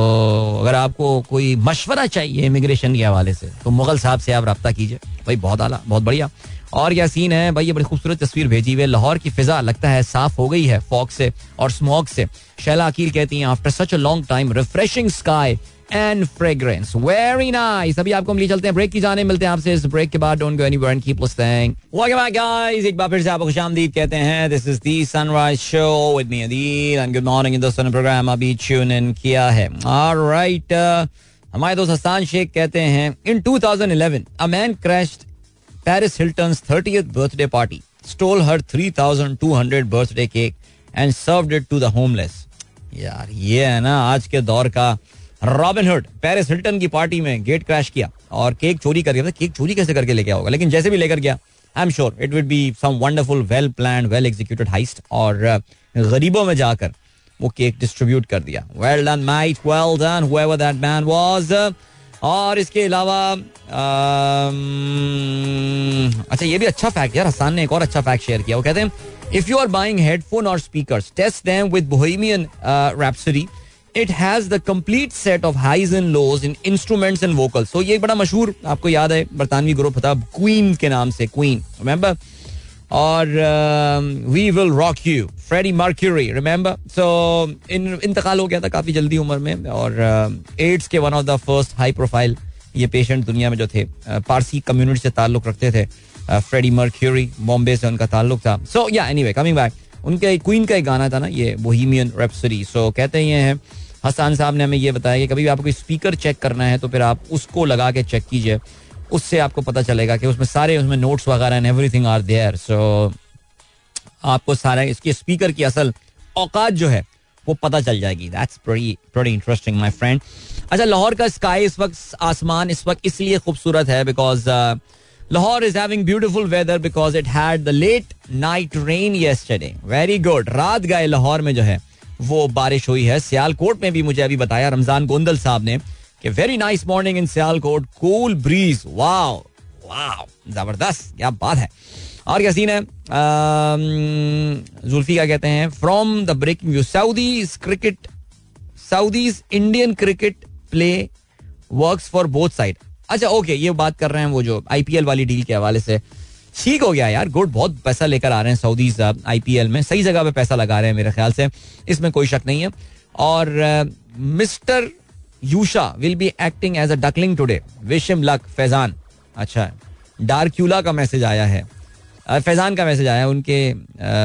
अगर आपको कोई मशवरा चाहिए इमिग्रेशन के हवाले से तो मुगल साहब से आप रब्ता कीजिए। भाई, बहुत आला, बहुत बढ़िया। और क्या सीन है, भाई, ये बड़ी खूबसूरत तस्वीर भेजी हुई लाहौर की फिजा लगता है साफ़ हो गई है, फॉग से और स्मॉग से। शैला अकील कहती हैं after such a long time refreshing sky and fragrance very nice अभी आपको हम चलते हैं ब्रेक की जाने, मिलते हैं आपसे इस ब्रेक के बाद। Don't go anywhere and keep listening welcome back guys एक बार फिर से आपको खुशामदीद कहते हैं this is the Sunrise Show with me Adeel and good morning इन दोस्तों ने प्रोग्राम अभी ट्यून इन किया है। ऑलराइट हमारे दोस्त हसान शेख कहते हैं in 2011 a man crashed Paris Hilton's 30th birthday party stole her 3200 birthday cake and served it to the homeless यार ये है ना आज के दौर का रॉबिन हुड पेरिस हिल्टन की पार्टी में गेट क्रैश किया और केक चोरी कर गया। केक चोरी कैसे करके लेके होगा लेकिन जैसे भी लेकर गया I am sure it would be some wonderful well plan well executed heist और uh, गरीबों में जाकर वो केक डिस्ट्रीब्यूट कर दिया। Well done mate well done however that man was और इसके अलावा um, अच्छा ये भी अच्छा फैक्ट यार हसान ने एक और अच्छा फैक्ट शेयर किया। वो कहते हैं if you are buying headphone और speakers test them with Bohemian Rhapsody it has the complete set of highs and lows in instruments and vocals so ये बड़ा मशहूर आपको याद है बरतानवी ग्रुप था क्वीन के नाम से क्वीन रिमेंबर और We Will Rock You Freddie Mercury remember so इन इंतकाल हो गया था काफ़ी जल्दी उम्र में और एड्स uh, के one of the first high profile ये पेशेंट दुनिया में जो थे uh, पारसी कम्युनिटी से ताल्लुक रखते थे। फ्रेडी मर्क्यूरी बॉम्बे से उनका ताल्लुक था। सो या एनीवे कमिंग बैक उनके क्वीन का एक गाना था ना, ये बोहीमियन रेप्सरी सो कहते ये हैं, हसान साहब ने हमें ये बताया कि कभी भी आपको स्पीकर चेक करना है तो फिर आप उसको लगा के चेक कीजिए। उससे आपको पता चलेगा कि उसमें सारे उसमें नोट्स वगैरह and everything are there so आपको सारा इसके स्पीकर की असल औकात जो है, वो पता चल जाएगी। That's pretty interesting my friend अच्छा लाहौर का स्काई इस वक्त, आसमान इस वक्त इसलिए खूबसूरत है because Lahore is having beautiful weather because it had the late night rain yesterday very good रात गए लाहौर में जो है, वो बारिश हुई है। सियालकोट में भी मुझे अभी बताया रमज़ान गोंदल साहब ने कि very nice morning in Sialkot. Cool breeze wow wow ज़बरदस्त। क्या बात है। और क्या सीन है? जुल्फी क्या कहते हैं? From the breaking news Saudi cricket Saudis Indian cricket play works for both side अच्छा ओके ये बात कर रहे हैं वो जो आईपीएल वाली डील के हवाले से। ठीक हो गया यार गुड बहुत पैसा लेकर आ रहे हैं सऊदी आईपीएल में। सही जगह पे पैसा लगा रहे हैं मेरे ख्याल से। इसमें कोई शक नहीं है। और Mister Yusha will be acting as a duckling today wish him luck Faizan अच्छा डार्क्यूला का मैसेज आया है। फैजान का मैसेज आया है। उनके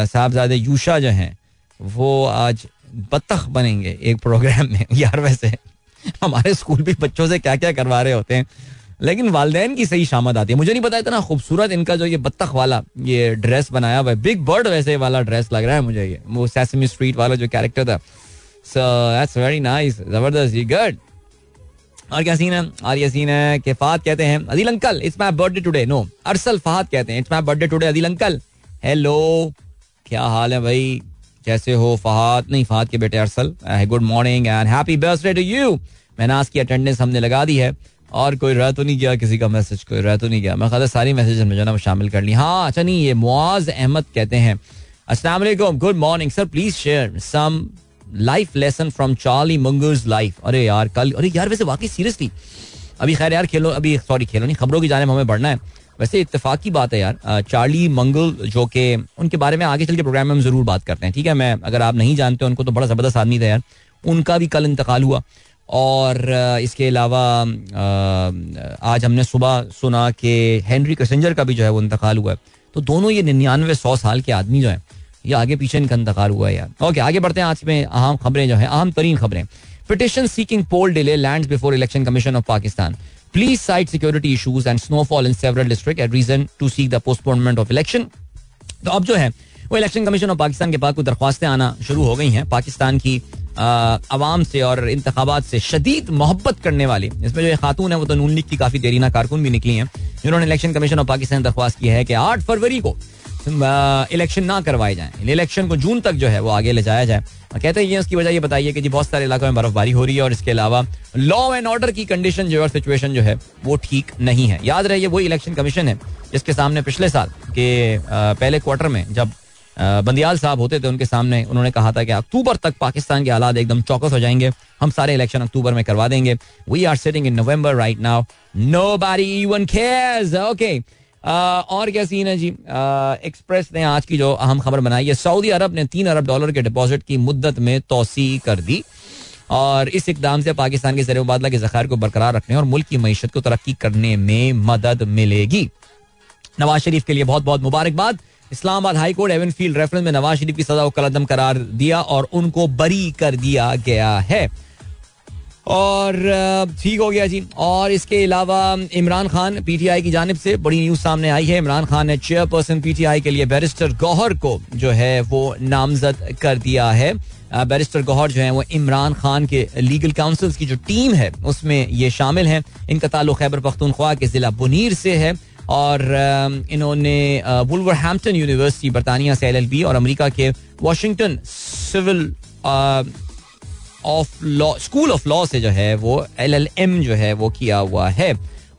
साहबजादे यूशा जो हैं, वो आज बतख बनेंगे एक प्रोग्राम में। यार, वैसे हमारे स्कूल भी बच्चों से क्या क्या करवा रहे होते हैं। लेकिन वालदेन की सही शामद आती है। मुझे नहीं पता इतना खूबसूरत इनका जो ये बत्तख वाला, ये ड्रेस बनाया हुआ है। बिग बर्ड वैसे वाला ड्रेस लग रहा है मुझे ये। वो सेसमी स्ट्रीट वाला जो कैरेक्टर था। सो दैट्स वेरी नाइस ज़बरदस्त ये गुड और क्या सीन है? और ये सीन है कि फहद कहते हैं, Adil uncle it's my birthday today no Arsal Fahad कहते हैं it's my birthday today Adil uncle hello क्या हाल है भाई? कैसे हो फहद नहीं फहद के बेटे Arsal good morning and happy birthday to you मैंने आज की अटेंडेंस हमने लगा दी है। और कोई रह तो नहीं गया, किसी का मैसेज, कोई रह तो नहीं गया। मैं खाता सारी मैसेज में जो ना शामिल कर ली। हाँ अच्छा नहीं, ये मुआज अहमद कहते हैं वालेकुम good morning sir please share some life lesson from Charlie Munger's life अरे यार, कल, अरे यार, वैसे वाकई सीरियसली अभी खैर यार, खेलो, अभी सॉरी खेलो नहीं, खबरों की जाने में हमें बढ़ना है। वैसे इतफाक की बात है यार चार्ली मंगल जो कि उनके बारे में आगे चल के प्रोग्राम में हम ज़रूर बात करते हैं, ठीक है? मैं, अगर आप नहीं जानते, उनको तो बड़ा ज़बरदस्त आदमी था यार। उनका भी कल इंतकाल हुआ। और इसके अलावा आज हमने सुबह सुना कि हेनरी कसेंजर का भी जो है वो इंतकाल हुआ है। तो दोनों ये निन्यानवे सौ साल के आदमी जो है, ये आगे पीछे इनका इंतकाल हुआ है यार। ओके, आगे बढ़ते हैं आज में अहम खबरें जो है, अहम तरीन खबरें। Petition seeking poll delay land before Election Commission of Pakistan pleas cites security issues and snowfall in several district at reason to seek the postponement of election तो अब जो है, वो इलेक्शन कमीशन ऑफ़ पाकिस्तान के पास कुछ दरख्वास्तें आना शुरू हो गई हैं। पाकिस्तान की आवाम से और इंतबात से शदीद मोहब्बत करने वाली। इसमें जो खातून है, वो तो नून लीग की काफ़ी देरीना कारकुन भी निकली हैं। जिन्होंने इलेक्शन कमीशन ऑफ़ पाकिस्तान दरख्वास्त की है कि आठ फरवरी को इलेक्शन ना करवाए जाए। इलेक्शन को जून तक जो है वो आगे ले जाया जाए। कहते हैं उसकी वजह ये बताइए कि जी बहुत सारे इलाकों में बर्फबारी हो रही है और इसके अलावा लॉ एंड ऑर्डर की कंडीशन जो है सिचुएशन जो है वो ठीक नहीं है। याद रहे वो इलेक्शन कमीशन है जिसके सामने पिछले साल के पहले क्वार्टर में जब बंदियाल साहब होते थे, उनके सामने उन्होंने कहा था कि अक्टूबर तक पाकिस्तान के हालात एकदम चौकस हो जाएँगे। हम सारे इलेक्शन अक्टूबर में करवा देंगे। We are sitting in November right now no berry okay और क्या सीन है जी? एक्सप्रेस ने आज की जो अहम खबर बनाई है सऊदी अरब ने तीन अरब डॉलर के डिपॉजिट की मुद्दत में तोसी कर दी। और इस इकदाम से पाकिस्तान के ज़रिए मुबादला के जखायर को बरकरार रखने और मुल्क की मीशत को तरक्की करने में मदद मिलेगी। नवाज़ शरीफ के लिए बहुत बहुत मुबारकबाद। Islamabad high court Avenfield reference में नवाज़ शरीफ की सजा को कलदम करार दिया और उनको बरी कर दिया गया है। और ठीक हो गया जी। और इसके अलावा, इमरान खान पीटीआई की जानब से बड़ी न्यूज़ सामने आई है। इमरान खान ने चेयरपर्सन पीटीआई के लिए बैरिस्टर गौहर को जो है वो नामजद कर दिया है। बैरिस्टर गौहर जो है वो इमरान खान के लीगल काउंसिल की जो टीम है, उसमें ये शामिल हैं। इनका ताल्लुक खैबर पख्तूनख्वा के जिला बुनीर से है। और इन्होंने वुलवरहैम्पटन यूनिवर्सिटी बरतानिया से एलएलबी और अमेरिका के Washington civil of law school of law से जो है वो एल एल एम जो है वो किया हुआ है।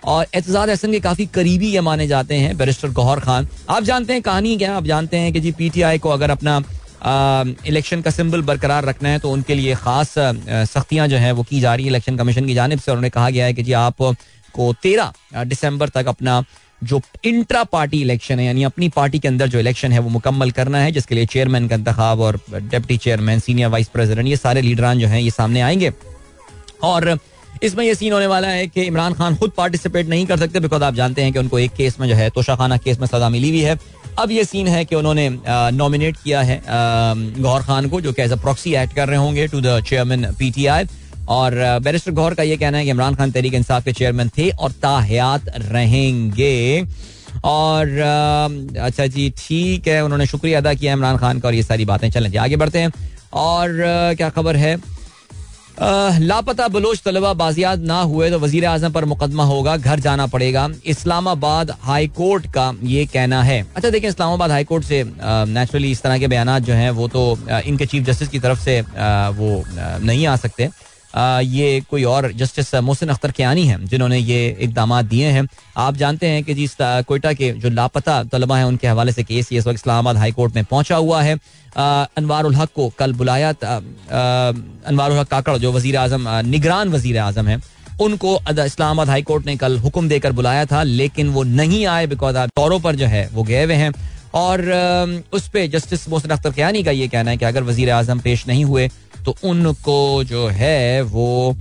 और एतजाज हसन के काफ़ी करीबी ये माने जाते हैं, बैरिस्टर गौहर खान। आप जानते हैं कहानी क्या आप जानते हैं कि जी पीटीआई को अगर अपना इलेक्शन का सिंबल बरकरार रखना है तो उनके लिए खास सख्तियाँ जो है वो की जा रही है। इलेक्शन कमीशन की जानब से उन्होंने कहा गया है कि जी आप को तेरह दिसंबर तक अपना जो इंट्रा पार्टी इलेक्शन है, यानी अपनी पार्टी के अंदर जो इलेक्शन है, वो मुकम्मल करना है, जिसके लिए चेयरमैन का इंतखाब और deputy chairman senior vice president ये सारे लीडरान जो हैं, ये सामने आएँगे। और इसमें यह सीन होने वाला है कि इमरान खान खुद पार्टिसिपेट नहीं कर सकते बिकॉज़ आप जानते हैं कि उनको एक केस में जो है, तोशाखाना केस में सजा मिली हुई है। अब ये सीन है कि उन्होंने नॉमिनेट किया है गौर खान को, जो कि एज अ प्रॉक्सी एक्ट कर रहे होंगे टू द चेयरमैन पीटीआई और बैरिस्टर गौर का ये कहना है कि इमरान खान तहरीक इंसाफ के चेयरमैन थे और ताहयात रहेंगे। और अच्छा जी, ठीक है, उन्होंने शुक्रिया अदा किया इमरान खान का और ये सारी बातें। चलें जी, आगे बढ़ते हैं। और क्या खबर है? लापता बलोच तलबा बाजियात ना हुए तो वज़ीर आज़म पर मुकदमा होगा, घर जाना पड़ेगा। इस्लामाबाद हाई कोर्ट का ये कहना है। अच्छा देखिए, इस्लामाबाद हाई कोर्ट से नेचुरली इस तरह के बयान जो हैं, वो तो इनके चीफ जस्टिस की तरफ़ से वो नहीं आ सकते। ये कोई और जस्टिस मोहसिन अख्तर कियानी हैं, जिन्होंने ये इकदाम दिए हैं। आप जानते हैं कि जी कोयटा के जो लापता तलबा हैं, उनके हवाले से केस ये इस वक्त इस्लामाबाद हाई कोर्ट में पहुँचा हुआ है। अनवार हक को कल बुलाया अनवार हक काकड़, जो वज़ीर आज़म निगरान वज़ीर आज़म है, उनको इस्लामाबाद हाई कोर्ट ने कल हुक्म देकर बुलाया था, लेकिन वो नहीं आए बिकॉज़ दौरों पर जो है वो गए हुए हैं। और उस पर जस्टिस मोहसिन अख्तर कियानी का ये कहना है कि अगर वज़ीर आज़म पेश नहीं हुए तो उनको जो है वो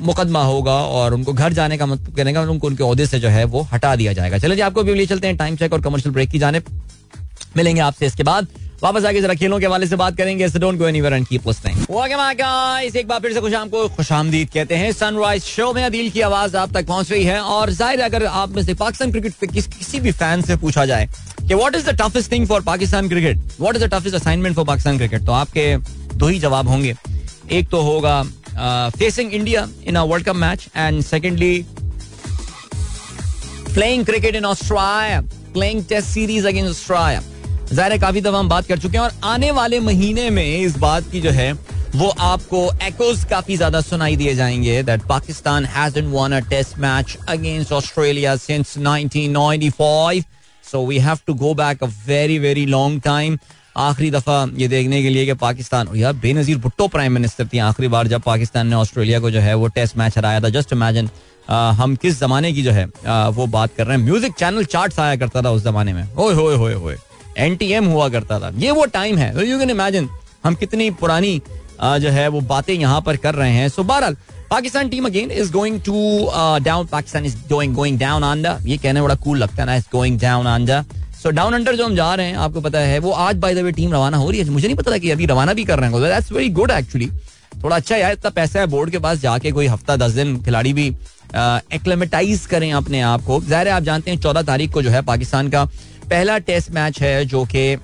मुकदमा होगा और उनको घर जाने का मतलब कहने का उनको उनके अहदे से जो है वो हटा दिया जाएगा। चले जी, आपको भी लिए चलते हैं टाइम चेक और कमर्शियल ब्रेक की जाने मिलेंगे आपसे इसके बाद। वापस आके जरा खेलों के हवाले से बात करेंगे। Don't go anywhere and keep listening okay my guys एक बार फिर से खुशाम को खुशामदीद कहते हैं। सनराइज शो में अदील की आवाज़ आप तक पहुँच रही है। और ज़ाहिर अगर आप में से पाकिस्तान क्रिकेट पे किस, किसी भी फ़ैन से पूछा जाए कि what is the toughest thing for Pakistan cricket? What is the toughest assignment for Pakistan cricket? तो आपके दो ही जवाब होंगे। एक तो होगा facing India in a world cup match and secondly playing cricket in Australia playing test series against Australia ज़ाहिर काफ़ी दफ़ा हम बात कर चुके हैं और आने वाले महीने में इस बात की जो है वो आपको एकोस काफ़ी ज़्यादा सुनाई दिए जाएँगे that Pakistan hasn't won a test match against Australia since 1995 so we have to go back a very very long time आखिरी दफ़ा ये देखने के लिए कि पाकिस्तान यार बेनजीर भुट्टो प्राइम मिनिस्टर थी आखिरी बार जब पाकिस्तान ने ऑस्ट्रेलिया को जो है वो टेस्ट मैच हराया था। जस्ट इमेजिन हम किस जमाने की जो है आ, वो बात कर रहे हैं। म्यूज़िक चैनल चार्ट आया करता था उस जमाने में। ओए होए होए होए। एनटीएम हुआ करता था। ये वो टाइम है। यू कैन इमेजिन हम कितनी पुरानी जो है वो बातें यहाँ पर कर रहे हैं। सो बहरहाल, Pakistan team again is going to down Pakistan is going going down under ये कहने बड़ा कूल लगता है ना is going down under so down under जो हम जा रहे हैं, आपको पता है, वो आज बाय द वे टीम रवाना हो रही है। मुझे नहीं पता था कि अभी रवाना भी कर रहे हैं। दैट्स वेरी गुड एक्चुअली थोड़ा अच्छा यार, इतना पैसा है बोर्ड के पास जाके कोई हफ़्ता, दस दिन खिलाड़ी भी एक्लेमेटाइज करें अपने आप को। ज़ाहिर है आप जानते हैं, चौदह तारीख को जो है पाकिस्तान का पहला टेस्ट मैच है जो कि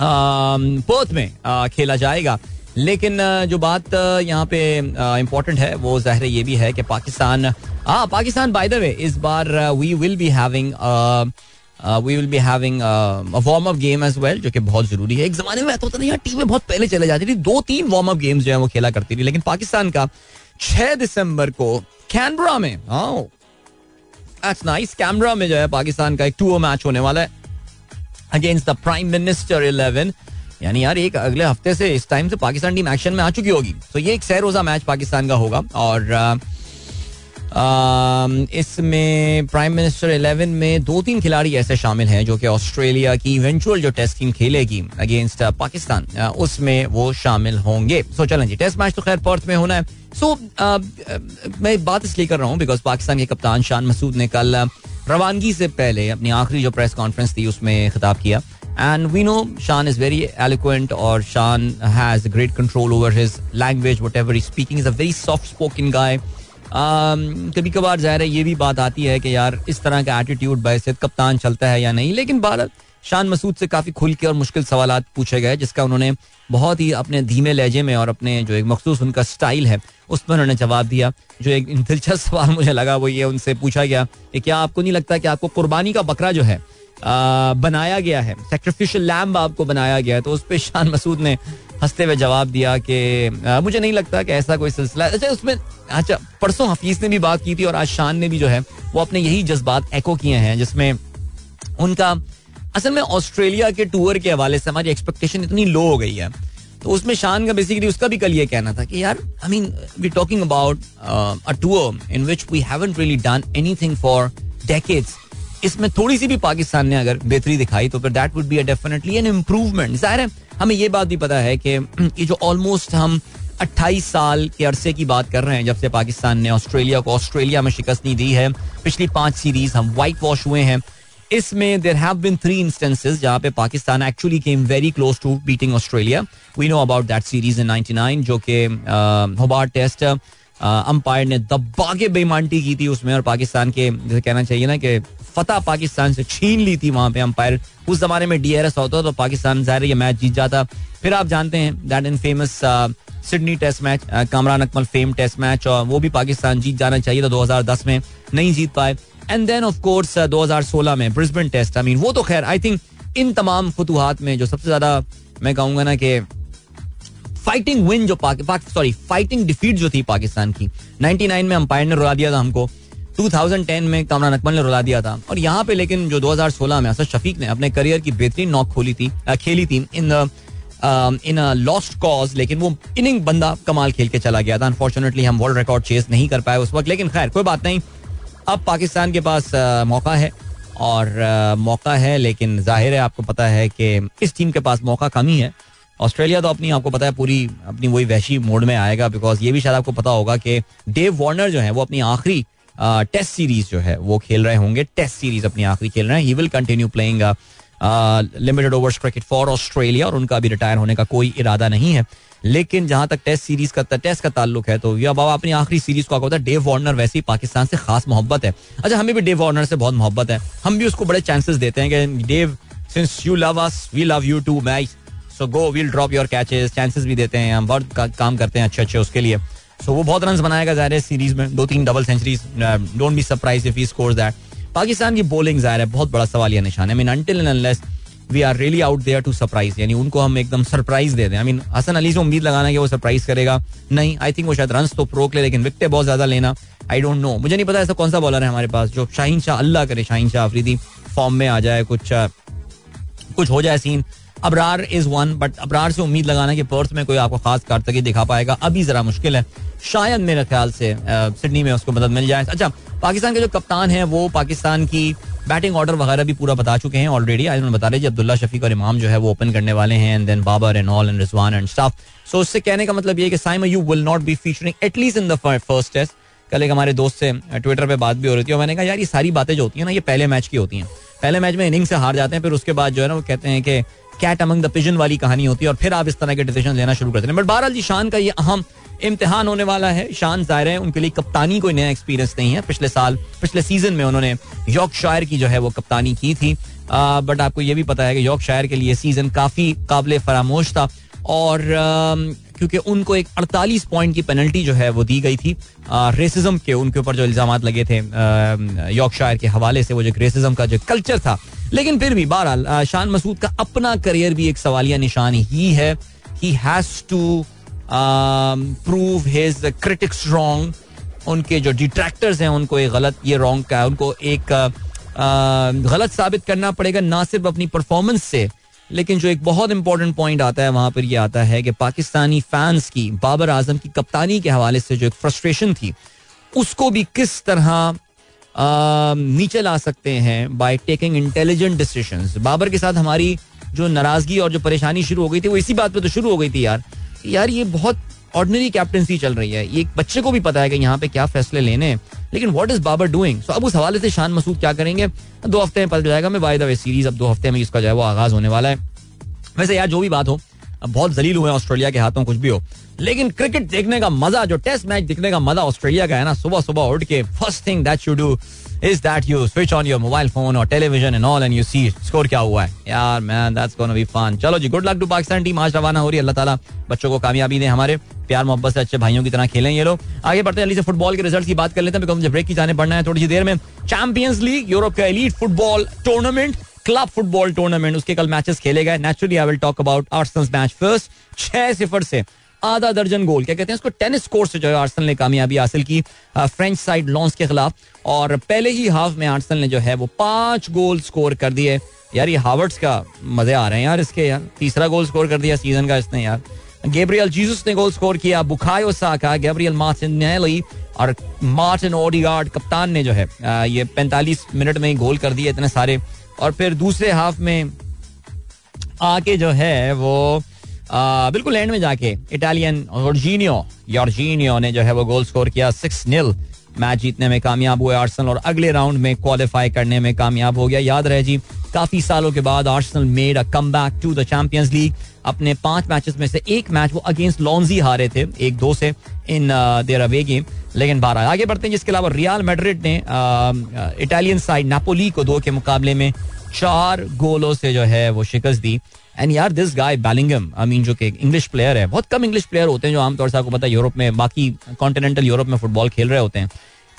पर्थ में खेला जाएगा। लेकिन जो बात यहाँ पे इम्पोर्टेंट है, वो ज़ाहिर ये भी है कि पाकिस्तान हाँ पाकिस्तान बाय द वे इस बार we will be having we will be having warm up game as well जो कि बहुत ज़रूरी है। एक जमाने में तो यार टीमें बहुत पहले चले जाती थी, दो तीन वार्म अप गेम्स जो है वो खेला करती थी। लेकिन पाकिस्तान का छह दिसंबर को कैनबरा में नाइस कैमरा में जो है पाकिस्तान का एक टू मैच होने वाला है against the prime minister eleven यानी यार एक अगले हफ़्ते से इस टाइम से पाकिस्तान टीम एक्शन में आ चुकी होगी। तो ये एक सह रोजा मैच पाकिस्तान का होगा और इसमें प्राइम मिनिस्टर इलेवन में दो तीन खिलाड़ी ऐसे शामिल हैं जो कि ऑस्ट्रेलिया की इवेंचुअल जो टेस्ट टीम खेलेगी अगेंस्ट पाकिस्तान उसमें वो शामिल होंगे। सो चलें जी टेस्ट मैच तो खैर पर्थ में होना है। सो मैं बात इसलिए कर रहा हूँ बिकॉज़ पाकिस्तान के कप्तान शान मसूद ने कल रवानगी से पहले अपनी आखिरी जो प्रेस कॉन्फ्रेंस थी, उसमें खिताब किया। And we know Shan is very eloquent और Shan has great control over his language whatever speaking is a very soft spoken guy कभी कभार ज़ाहिर है, ये भी बात आती है कि यार, इस तरह का एटीट्यूड बैसियत कप्तान चलता है या नहीं। लेकिन भारत शान मसूद से काफ़ी खुल के और मुश्किल सवाल पूछे गए, जिसका उन्होंने बहुत ही अपने धीमे लहजे में और अपने जो एक मखसूस उनका स्टाइल है उसमें उन्होंने जवाब दिया। जो एक दिलचस्प सवाल मुझे लगा वो ये उनसे पूछा गया कि क्या आपको नहीं लगता कि आपको कुर्बानी का बकरा जो है आ, बनाया गया है? सेक्रीफिशियल लैम्ब आपको बनाया गया है। तो उस पर शान मसूद ने हँसते हुए जवाब दिया कि मुझे नहीं लगता कि ऐसा कोई सिलसिला अच्छा उसमें अच्छा परसों हफीज ने भी बात की थी और आज शान ने भी जो है वो अपने यही जज्बात एको किए हैं जिसमें उनका असल में ऑस्ट्रेलिया के टूर के हवाले से हमारी एक्सपेक्टेशन इतनी लो हो गई है। तो उसमें शान का बेसिकली उसका भी कल ये कहना था कि यार I mean we talking about a tour in which we haven't really done anything for decades इसमें थोड़ी सी भी पाकिस्तान ने अगर बेहतरी दिखाई तो फिर that would be definitely an improvement ज़ाहिर है, हमें ये बात भी पता है कि, ये जो ऑलमोस्ट हम 28 साल के अरसे की बात कर रहे हैं, जब से पाकिस्तान ने ऑस्ट्रेलिया को ऑस्ट्रेलिया में शिकस्त नहीं दी है, पिछली पाँच सीरीज़ हम व्हाइट वॉश हुए हैं इसमें there have been three instances जहाँ पे Pakistan actually came very close to beating Australia we know about that series in 99 जो कि होबार्ट टेस्ट अंपायर ने दबा के बेमानती की थी उसमें और पाकिस्तान के, जैसे कहना चाहिए ना कि फतेह पाकिस्तान से छीन ली थी वहाँ पे अंपायर उस जमाने में डीआरएस होता तो पाकिस्तान ज़ाहिर ये मैच जीत जाता। फिर आप जानते हैं that in famous Sydney test match Kamran Akmal fame test match और वो भी पाकिस्तान जीत जाना चाहिए था 2010 में। नहीं जीत पाए। एंड देन ऑफ़ कोर्स 2016 में ब्रिस्बेन टेस्ट आई मीन वो तो खैर आई थिंक इन तमाम फतुहात में जो सबसे ज़्यादा मैं कहूँगा ना कि फाइटिंग विन जो सॉरी फाइटिंग डिफीट जो थी पाकिस्तान की 99 में अंपायर ने रुला दिया था हमको 2010 में कामरान अकमल ने रुला दिया था, और यहाँ पे लेकिन जो 2016 में असद शफीक ने अपने करियर की बेहतरीन नॉक खोली थी खेली थी, इन इन लॉस्ट कॉज लेकिन वो इनिंग बंदा कमाल खेल के चला गया था। अनफॉर्चुनेटली हम वर्ल्ड रिकॉर्ड चेस नहीं कर पाए उस वक्त, लेकिन खैर, कोई बात नहीं अब पाकिस्तान के पास मौका है और मौका है, लेकिन ज़ाहिर है आपको पता है कि इस टीम के पास मौका कम ही है। ऑस्ट्रेलिया तो अपनी, आपको पता है, पूरी अपनी वही वैशी मोड में आएगा बिकॉज़ ये भी शायद आपको पता होगा कि डेव वार्नर जो है, वो अपनी आखिरी टेस्ट सीरीज़ जो है, वो खेल रहे होंगे। टेस्ट सीरीज़ अपनी आखिरी खेल रहे हैं। He will continue playing limited overs cricket for Australia और उनका भी रिटायर होने का कोई इरादा नहीं है। लेकिन जहाँ तक टेस्ट सीरीज़ का टेस्ट का ताल्लुक है तो या बाबा अपनी आखिरी सीरीज़ को होता है डेव वार्नर वैसे ही पाकिस्तान से खास मोहब्बत है। अच्छा हमें भी डेव वार्नर से बहुत मोहब्बत है। हम भी उसको बड़े चांसेस देते हैं कि Dave since you love us we love you too match so go will drop your catches chances भी देते हैं हम बहुत का, काम करते हैं अच्छे अच्छे उसके लिए। सो so, वो बहुत रन बनाएगा ज़ाहिर है सीरीज़ में दो तीन double centuries don't be surprised if he scores that Pakistan की बॉलिंग ज़ाहिर है बहुत बड़ा सवाल यह निशान है। Mean until and unless we are really out there to surprise यानी उनको हम एकदम सरप्राइज़ दे दें। आई मीन हसन अली से उम्मीद लगाना कि वो सरप्राइज़ करेगा। नहीं आई थिंक वो शायद रन तो रोक ले लेकिन विकटे बहुत ज़्यादा लेना आई डोंट नो मुझे नहीं पता ऐसा कौन सा बॉलर है हमारे पास, जो शाहीन शाह, अल्लाह करे शाहीन शाह अफरीदी फॉर्म में आ जाए, कुछ कुछ हो जाए scene Abrar is one but Abrar से उम्मीद लगाना कि पर्थ में कोई आपको खास कारतगी दिखा पाएगा। अभी जरा मुश्किल है। शायद मेरे ख्याल से सिडनी में उसको मदद मिल जाए। अच्छा पाकिस्तान के जो कप्तान है, वो पाकिस्तान की बैटिंग ऑर्डर वगैरह भी पूरा बता चुके हैं ऑलरेडी आज उन्होंने बता रहे अब्दुल्ला शफीक और इमाम जो है वो ओपन करने वाले हैं and then Babar and all and Rizwan and staff so उससे कहने का मतलब ये कि Saim Ayub will not be featuring at least in the first test कल एक हमारे दोस्त से ट्विटर पे बात भी हो रही थी, और मैंने कहा, यार, ये सारी बातें जो होती हैं ना, ये पहले मैच की होती हैं। पहले मैच में इनिंग से हार जाते हैं, फिर उसके बाद जो है ना, वो कहते हैं कि कैट अमंग द पिजन वाली कहानी होती है, और फिर आप इस तरह के डिसीज़न लेना शुरू करते हैं। बट बहरहाल जी, शान का ये अहम इम्तिहान होने वाला है। शान ज़ाहिर है, उनके लिए कप्तानी कोई नया एक्सपीरियंस नहीं है। पिछले साल, पिछले सीज़न में उन्होंने यॉर्क शायर की जो है वो कप्तानी की थी। बट आपको ये भी पता है कि यॉर्क शायर के लिए सीज़न काफ़ी काबिल फरामोश था। और क्योंकि उनको एक 48 पॉइंट की पेनल्टी जो है वो दी गई थी। रेसिज्म के उनके ऊपर जो इल्ज़ाम लगे थे यॉर्कशायर के हवाले से वो जो रेसिज्म का जो कल्चर था। लेकिन फिर भी बहरहाल शान मसूद का अपना करियर भी एक सवालिया निशान ही है। He has to prove his critics wrong उनके जो डिट्रैक्टर्स हैं, उनको एक गलत, ये रॉन्ग का उनको एक गलत साबित करना पड़ेगा, ना सिर्फ़ अपनी परफॉर्मेंस से, लेकिन जो एक बहुत इंपॉर्टेंट पॉइंट आता है, वहाँ पर यह आता है कि पाकिस्तानी फैंस की, बाबर आज़म की कप्तानी के हवाले से जो एक फ्रस्ट्रेशन थी, उसको भी किस तरह नीचे ला सकते हैं by taking intelligent decision Babar के साथ हमारी जो नाराज़गी और जो परेशानी शुरू हो गई थी, वो इसी बात पे तो शुरू हो गई थी यार। यार, ये बहुत ऑर्डनरी कैप्टनसी चल रही है। ये एक बच्चे को भी पता है कि यहाँ पे क्या फैसले लेने हैं। लेकिन what is Babar doing so अब उस हवाले से शान मसूद क्या करेंगे? दो हफ़्ते में पता जाएगा। मैं बाय द वे सीरीज़ अब दो हफ़्ते में इसका जो है वो आगाज़ होने वाला है। वैसे यार, जो भी बात हो, अब बहुत जलील हुए ऑस्ट्रेलिया के हाथों, कुछ भी हो। लेकिन क्रिकेट देखने का मज़ा, जो टेस्ट मैच देखने का मज़ा ऑस्ट्रेलिया का है ना सुबह सुबह उठ के first thing that you do is that you? Switch on your mobile phone or television and all and you see score क्या हुआ है यार man that's gonna be fun चलो जी good luck to Pakistan team आज रवाना हो रही है अल्लाह ताला बच्चों को कामयाबी दे हमारे प्यार मोहब्बत से अच्छे भाइयों की तरह खेलें ये लोग आगे बढ़ते हैं अली से फुटबॉल के रिज़ल्ट की बात कर लेते हैं बिकॉज़ मुझे ब्रेक की जाने पड़ना है थोड़ी सी देर में चैंपियंस लीग यूरोप का elite football tournament club football tournament उसके कल मैचेस खेले गए naturally I will talk about Arsenal match first छह सिफर से आधा दर्जन गोल। क्या कहते हैं उसको टेनिस कोर्ट से जो है आर्सेनल ने कामयाबी हासिल की फ्रेंच साइड लॉन्स के खिलाफ। और पहले ही हाफ़ में आर्सेनल ने जो है वो पाँच गोल स्कोर कर दिए। यार, ये हावर्ड्स का मज़े आ रहे हैं यार इसके यार। तीसरा गोल स्कोर कर दिया सीज़न का इसने यार। गेब्रियल जीसस ने गोल स्कोर किया। बुखायो साका गैब्रियल मार्टिनेली और मार्टिन ओडिगार्ड, कप्तान ने जो है ये 45 मिनट में ही गोल कर दिए इतने सारे। और फिर दूसरे हाफ़ में आके जो है वो बिल्कुल एंड में जाके इटालियन योर्जीनियो योर्जीनियो ने जो है वो गोल स्कोर किया सिक्स नील मैच जीतने में कामयाब हुए आर्सनल और अगले राउंड में क्वालिफाई करने में कामयाब हो गया। याद रहे जी, काफ़ी सालों के बाद Arsenal made a come back to the champions league अपने पाँच मैचेस में से एक मैच वो अगेंस्ट लॉन्जी हारे थे, एक दो से इन देर अवे गेम लेकिन बारह आगे बढ़ते हैं, जिसके अलावा रियाल मेड्रिड ने इटालियन साइड नापोली को दो के मुकाबले में चार गोलों से जो है वो शिकस्त दी। एंड यार this guy Bellingham I mean जो कि इंग्लिश प्लेयर है बहुत कम इंग्लिश प्लेयर होते हैं जो आमतौर से आपको पता है यूरोप में बाकी कॉन्टिनेंटल यूरोप में फुटबॉल खेल रहे होते हैं।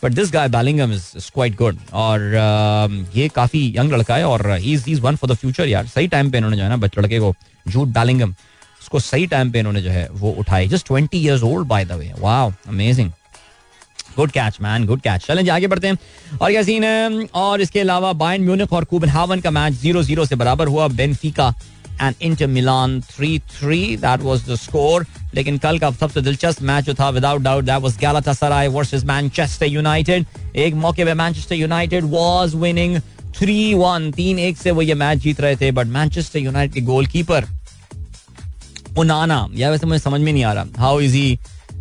But this guy Bellingham is quite good और uh, ये काफ़ी यंग लड़का है और he is one for the future यार। सही टाइम पे इन्होंने जो है ना बच्चे लड़के को जूट बैलिंगम उसको सही टाइम पे इन्होंने जो है वो उठाई। Just twenty years old by the way wow amazing good catch man good catch चलें आगे बढ़ते हैं। और क्या सीन है? और इसके अलावा बायन म्यूनिक और हावन का मैच ज़ीरो ज़ीरो से बराबर हुआ। Benfica and Inter Milan three three that was the score लेकिन कल का सबसे दिलचस्प मैच जो था without doubt that was Galatasaray versus Manchester United एक मौके पे Manchester United was winning three one तीन एक से वो ये मैच जीत रहे थे बट मैनचेस्टर यूनाइटेड के गोलकीपर उनाना या वैसे मुझे समझ में नहीं आ रहा। How is he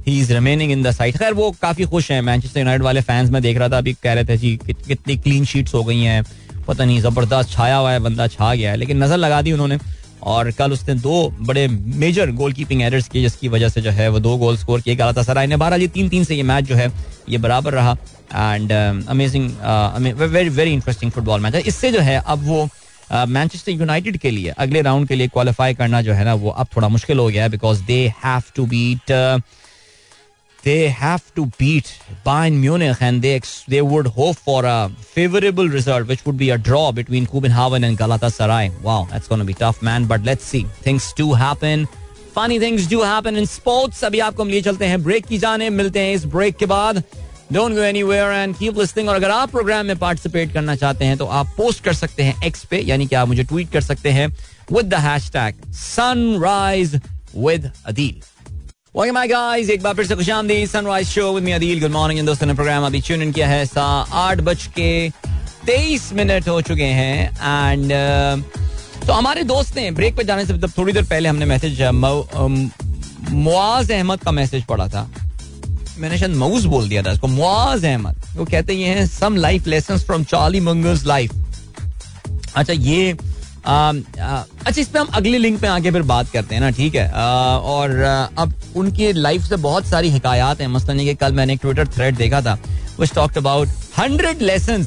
he is remaining in the side खैर, वो काफ़ी खुश हैं। मैनचेस्टर यूनाइटेड वाले फैंस में देख रहा था, अभी कह रहे थे जी कितनी क्लीन शीट्स हो गई हैं। पता नहीं, ज़बरदस्त छाया हुआ है, बंदा छा गया है। लेकिन नज़र लगा दी उन्होंने। और कल उसने दो बड़े मेजर गोल कीपिंग एरर्स किए जिसकी वजह से जो है वो दो गोल स्कोर किए। गला सराय ने बारह तीन तीन से ये मैच जो है ये बराबर रहा। And amazing very very interesting football match है इससे जो है अब वो मैनचेस्टर uh, यूनाइटेड के लिए अगले राउंड के लिए क्वालिफाई करना जो है ना वो अब थोड़ा मुश्किल हो गया है because they have to beat they have to beat Bayern Munich and they ex- they would hope for a favorable result, which would be a draw between Copenhagen and Galatasaray. Wow, that's going to be tough, man. But let's see. Things do happen. Funny things do happen in sports. अभी आपको हम लिए चलते हैं break की जाने मिलते हैं इस ब्रेक के बाद don't go anywhere and keep listening और अगर आप प्रोग्राम में पार्टिसिपेट करना चाहते हैं तो आप पोस्ट कर सकते हैं एक्स पे यानी कि आप मुझे ट्वीट कर सकते हैं with the hashtag Sunrise with Adeel Welcome my guys एक बार फिर से खुशामदी sunrise show with me Adil good morning दोस्तों ने प्रोग्राम अभी ट्यून इन किया है। सा आठ बज के तेईस मिनट हो चुके हैं। एंड uh, तो हमारे दोस्त ने ब्रेक पे जाने से मतलब थोड़ी देर पहले हमने मैसेज uh, मुआज अहमद का मैसेज पढ़ा था। मैंने शायद मऊज बोल दिया था इसको। मुआज अहमद। वो कहते हैं some life lesson from Charlie Munger's life अच्छा ये अच्छा इस पे हम अगले लिंक पे आके फिर बात करते हैं ना, ठीक है? और अब उनकी लाइफ से बहुत सारी हिकायात हैं। मसलन ये कल मैंने एक ट्विटर थ्रेड देखा था which talked about hundred lesson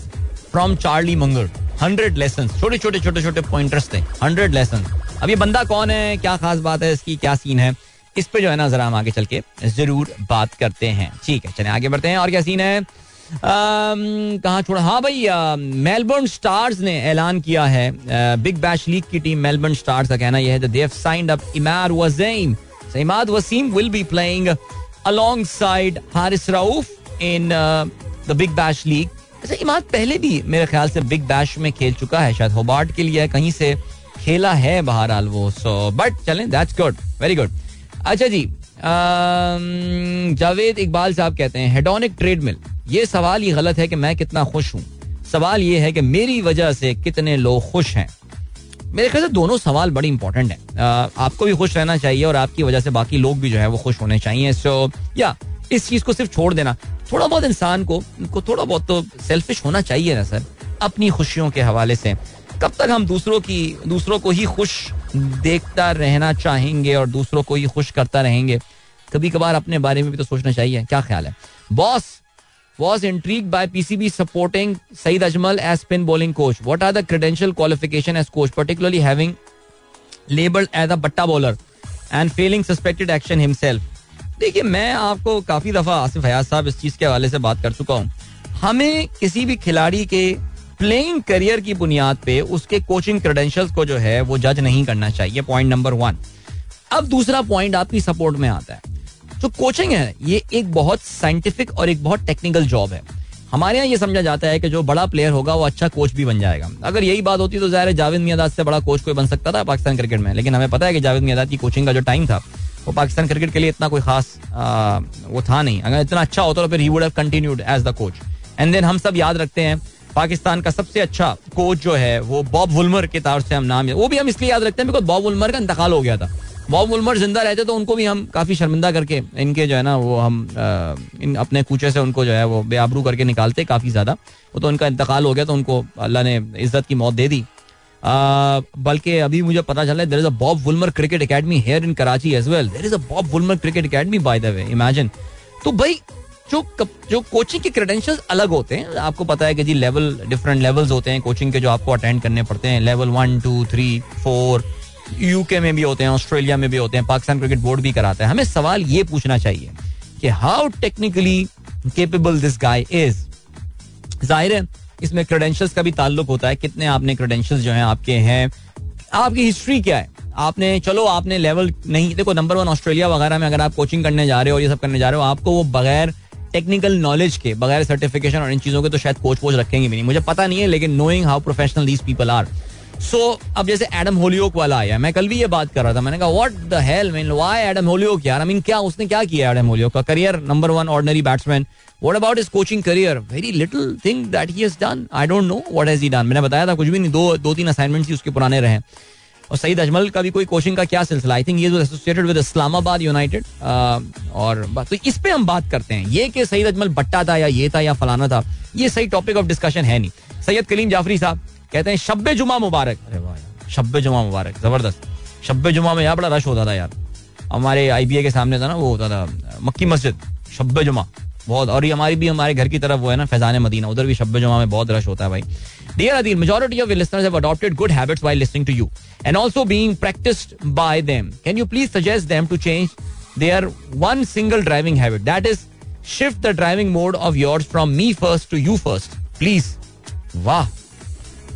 from Charlie Munger hundred lesson छोटे छोटे छोटे छोटे पॉइंटर्स थे। हंड्रेड लेसन अब ये बंदा कौन है? क्या खास बात है इसकी? क्या सीन है? इस पे जो है ना, जरा हम आगे चल के ज़रूर बात करते हैं। ठीक है, चले, आगे बढ़ते हैं। और क्या सीन है? कहा छोड़ा? हाँ भाई मेलबर्न स्टार्स ने ऐलान किया है बिग बैश लीग की टीम मेलबर्न स्टार्स का कहना यह है they've signed up Imar Wazim Imad Wasim will be playing alongside Haris Rauf in the Big Bash League अच्छा इमाद पहले भी मेरे ख्याल से बिग बैश में खेल चुका है, शायद होबार्ट के लिए कहीं से खेला है बहरहाल वो सो बट चलें दैट्स गुड वेरी गुड अच्छा जी जावेद इकबाल साहब कहते हैं हेडोनिक ट्रेड मिल ये सवाल ही गलत है कि मैं कितना खुश हूँ। सवाल ये है कि मेरी वजह से कितने लोग खुश हैं। मेरे ख्याल से दोनों सवाल बड़ी इंपॉर्टेंट है। आपको भी खुश रहना चाहिए और आपकी वजह से बाकी लोग भी जो है वो खुश होने चाहिए। सो या इस चीज़ को सिर्फ़ छोड़ देना। थोड़ा बहुत इंसान को, को थोड़ा बहुत तो सेल्फिश होना चाहिए ना सर अपनी खुशियों के हवाले से। कब तक हम दूसरों की दूसरों को ही खुश देखता रहना चाहेंगे और दूसरों को ही खुश करता रहेंगे? कभी कभार अपने बारे में भी तो सोचना चाहिए क्या ख्याल है? Boss was intrigued by PCB supporting Saeed Ajmal as spin bowling coach. What are the credential qualification as coach, particularly having labeled as a batta bowler and failing suspected action himself? देखिए मैं आपको काफ़ी दफ़ा आसिफ हयात साहब इस चीज़ के हवाले से बात कर चुका हूँ हमें किसी भी खिलाड़ी के प्लेइंग करियर की बुनियाद पे उसके कोचिंग क्रेडेंशियल्स को जो है वो जज नहीं करना चाहिए पॉइंट नंबर वन अब दूसरा पॉइंट आपकी सपोर्ट में आता है जो कोचिंग है ये एक बहुत साइंटिफिक और एक बहुत टेक्निकल जॉब है। हमारे यहाँ ये समझा जाता है कि जो बड़ा प्लेयर होगा वो अच्छा कोच भी बन जाएगा। अगर यही बात होती तो ज़ाहिर है जावेद मियादाद से बड़ा कोच कोई बन सकता था पाकिस्तान क्रिकेट में। लेकिन हमें पता है कि जावेद मियादाद की कोचिंग का जो टाइम था वो पाकिस्तान क्रिकेट के लिए इतना कोई खास आ, वो था नहीं। अगर इतना अच्छा होता तो फिर he would have continued as the coach and then हम सब याद रखते हैं पाकिस्तान का सबसे अच्छा कोच जो है वो बॉब वुलमर के तौर से हम नाम वो भी हम इसलिए याद रखते हैं बिकॉज़ बॉब वुलमर का इंतकाल हो गया था। बॉब वुलमर ज़िंदा रहते तो उनको भी हम काफ़ी शर्मिंदा करके इनके जो है ना, वो हम इन अपने कूचे से उनको जो है वो बेआबरू करके निकालते काफ़ी ज़्यादा। वो तो उनका इंतकाल हो गया तो उनको अल्लाह ने इज़्ज़त की मौत दे दी। बल्कि अभी मुझे पता चला there is a Bob Woolmer cricket academy here in Karachi as well there is a Bob Woolmer cricket academy by the way imagine तो भाई, जो जो कोचिंग के क्रेडेंशियल्स अलग होते हैं, आपको पता है कि जी लेवल डिफरेंट लेवल्स होते हैं कोचिंग के जो आपको अटेंड करने पड़ते हैं level one two three four UK में भी होते हैं ऑस्ट्रेलिया में भी होते हैं पाकिस्तान क्रिकेट बोर्ड भी कराता है। हमें सवाल ये पूछना चाहिए कि how technically capable this guy is ज़ाहिर है, इसमें क्रेडेंशियल्स का भी ताल्लुक होता है, कितने आपने क्रेडेंशियल्स जो हैं आपके हैं, आपकी हिस्ट्री क्या है? आपने, चलो आपने लेवल नहीं, देखो नंबर वन ऑस्ट्रेलिया वगैरह में अगर आप कोचिंग करने जा रहे हो ये सब करने जा रहे हो, आपको वो बगैर टेक्निकल नॉलेज के, बगैर सर्टिफिकेशन और इन चीज़ों के तो शायद कोच वोच रखेंगे भी नहीं। मुझे पता नहीं है, लेकिन knowing how professional these people are so अब जैसे एडम होलियोक वाला आया, मैं कल भी ये बात कर रहा था, मैंने कहा what the hell mean why Adam Hollioake यार? आई मीन क्या उसने क्या किया एडम होलियोक का? Career number one ordinary batsman what about his coaching career very little thing that he has done I don't know what has he done मैंने बताया था, कुछ भी नहीं, दो दो तीन असाइनमेंट्स ही उसके पुराने रहे। और सईद अजमल का भी कोई कोचिंग का क्या सिलसिला? आई थिंक ये एसोसिएटेड विद इस्लामाबाद यूनाइटेड और तो इस पे हम बात करते हैं। ये कि सईद अजमल बट्टा था या ये था या फलाना था, ये सही टॉपिक ऑफ़ डिस्कशन है नहीं। सैयद कलीम जाफरी साहब कहते हैं, शब्बे जुमा मुबारक। शब्बे जुमा मुबारक, ज़बरदस्त। शब्बे जुमा में यार बड़ा रश होता था यार। हमारे आईपीए के सामने था ना, वो होता था, मक्की मस्जिद, शब्बे जुमा। बहुत, और ये हमारी भी, हमारे घर की तरफ़ वो है ना, फैजान मदीना, उधर भी शब्बे जुमा में बहुत रश होता है भाई। Dear Adeel majority of listeners have adopted good habits by listening to you and also being practised by them can you please suggest them to change their one single driving habit that is shift the driving mode of yours from me first to you first please वाह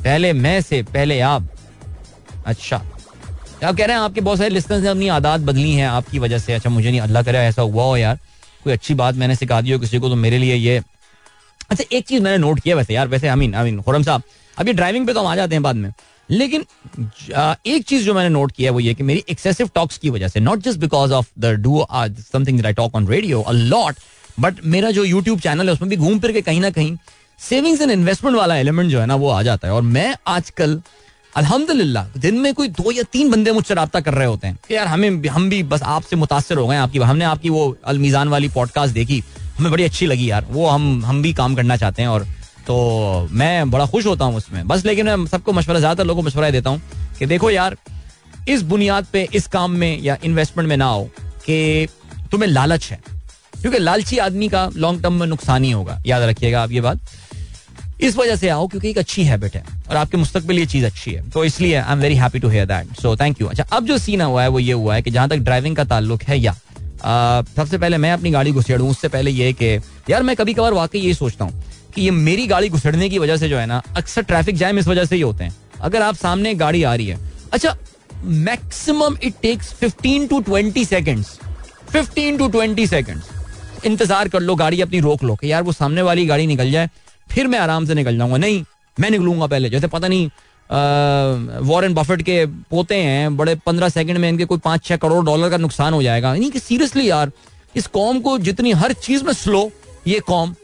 पहले मैं से पहले आप। अच्छा। आप कह रहे हैं आपके बहुत सारे लिस्टर्स ने अपनी आदत बदली हैं आपकी वजह से। अच्छा मुझे नहीं, अल्लाह करे, ऐसा हुआ हो यार। कोई अच्छी बात मैंने सिखा दी हो किसी को तो मेरे लिए ये। अच्छा एक चीज़ मैंने नोट किया वैसे यार, वैसे अमीन अमीन खुरम साहब। अभी ड्राइविंग पे तो हम आ जाते हैं बाद में। लेकिन एक चीज़ जो मैंने नोट किया है वो ये कि मेरी एक्सेसिव टॉक्स की वजह से not just because of the do something I talk on radio a lot but मेरा जो यूट्यूब चैनल है, उसमें भी घूम फिर के कहीं ना कहीं सेविंग्स एंड इन्वेस्टमेंट वाला एलिमेंट जो है ना वो आ जाता है। और मैं आजकल, अल्हम्दुलिल्लाह, दिन में कोई दो या तीन बंदे मुझसे रब्ता कर रहे होते हैं कि यार हमें, हम भी बस आपसे मुतासर हो गए आपकी हमने आपकी वो अलमीजान वाली पॉडकास्ट देखी, हमें बड़ी अच्छी लगी यार। वो हम हम भी काम करना चाहते हैं और तो मैं बड़ा खुश होता हूँ उसमें। बस लेकिन मैं सबको मशवरा, ज़्यादातर लोगों को मशवरा देता हूँ कि देखो यार, इस बुनियाद पे, इस काम में या इन्वेस्टमेंट में ना हो कि तुम्हें लालच है। क्योंकि लालची आदमी का लॉन्ग टर्म में नुकसान ही होगा। याद रखिएगा आप ये बात। इस वजह से आओ क्योंकि एक अच्छी हैबिट है और आपके मुस्तकबिल ये चीज़ अच्छी है। तो इसलिए I am very happy to hear that so thank you अच्छा अब जो सीन हुआ है, वो ये हुआ है कि जहाँ तक ड्राइविंग का ताल्लुक है, या सबसे पहले मैं अपनी गाड़ी घुसेड़ू, उससे पहले ये कि, यार, मैं कभी कभार वाकई यही सोचता हूँ कि ये मेरी गाड़ी घुसड़ने की वजह से जो है ना, अक्सर ट्रैफ़िक जैम इस वजह से ही होते हैं। अगर आप सामने गाड़ी आ रही है। अच्छा maximum it takes 15 to 20 seconds 15 to 20 seconds इंतज़ार कर लो, गाड़ी अपनी रोक लो कि यार वो सामने वाली गाड़ी निकल जाए। फिर मैं आराम से निकल जाऊँगा। नहीं, मैं निकलूँगा पहले। जैसे पता नहीं वॉरेन बफेट के पोते हैं, बड़े पंद्रह सेकंड में इनके कोई पाँच छह करोड़ डॉलर का नुकसान हो जाएगा। नहीं कि सीरियसली यार, इस कॉम को जितनी हर चीज़ में स्लो ये कॉम।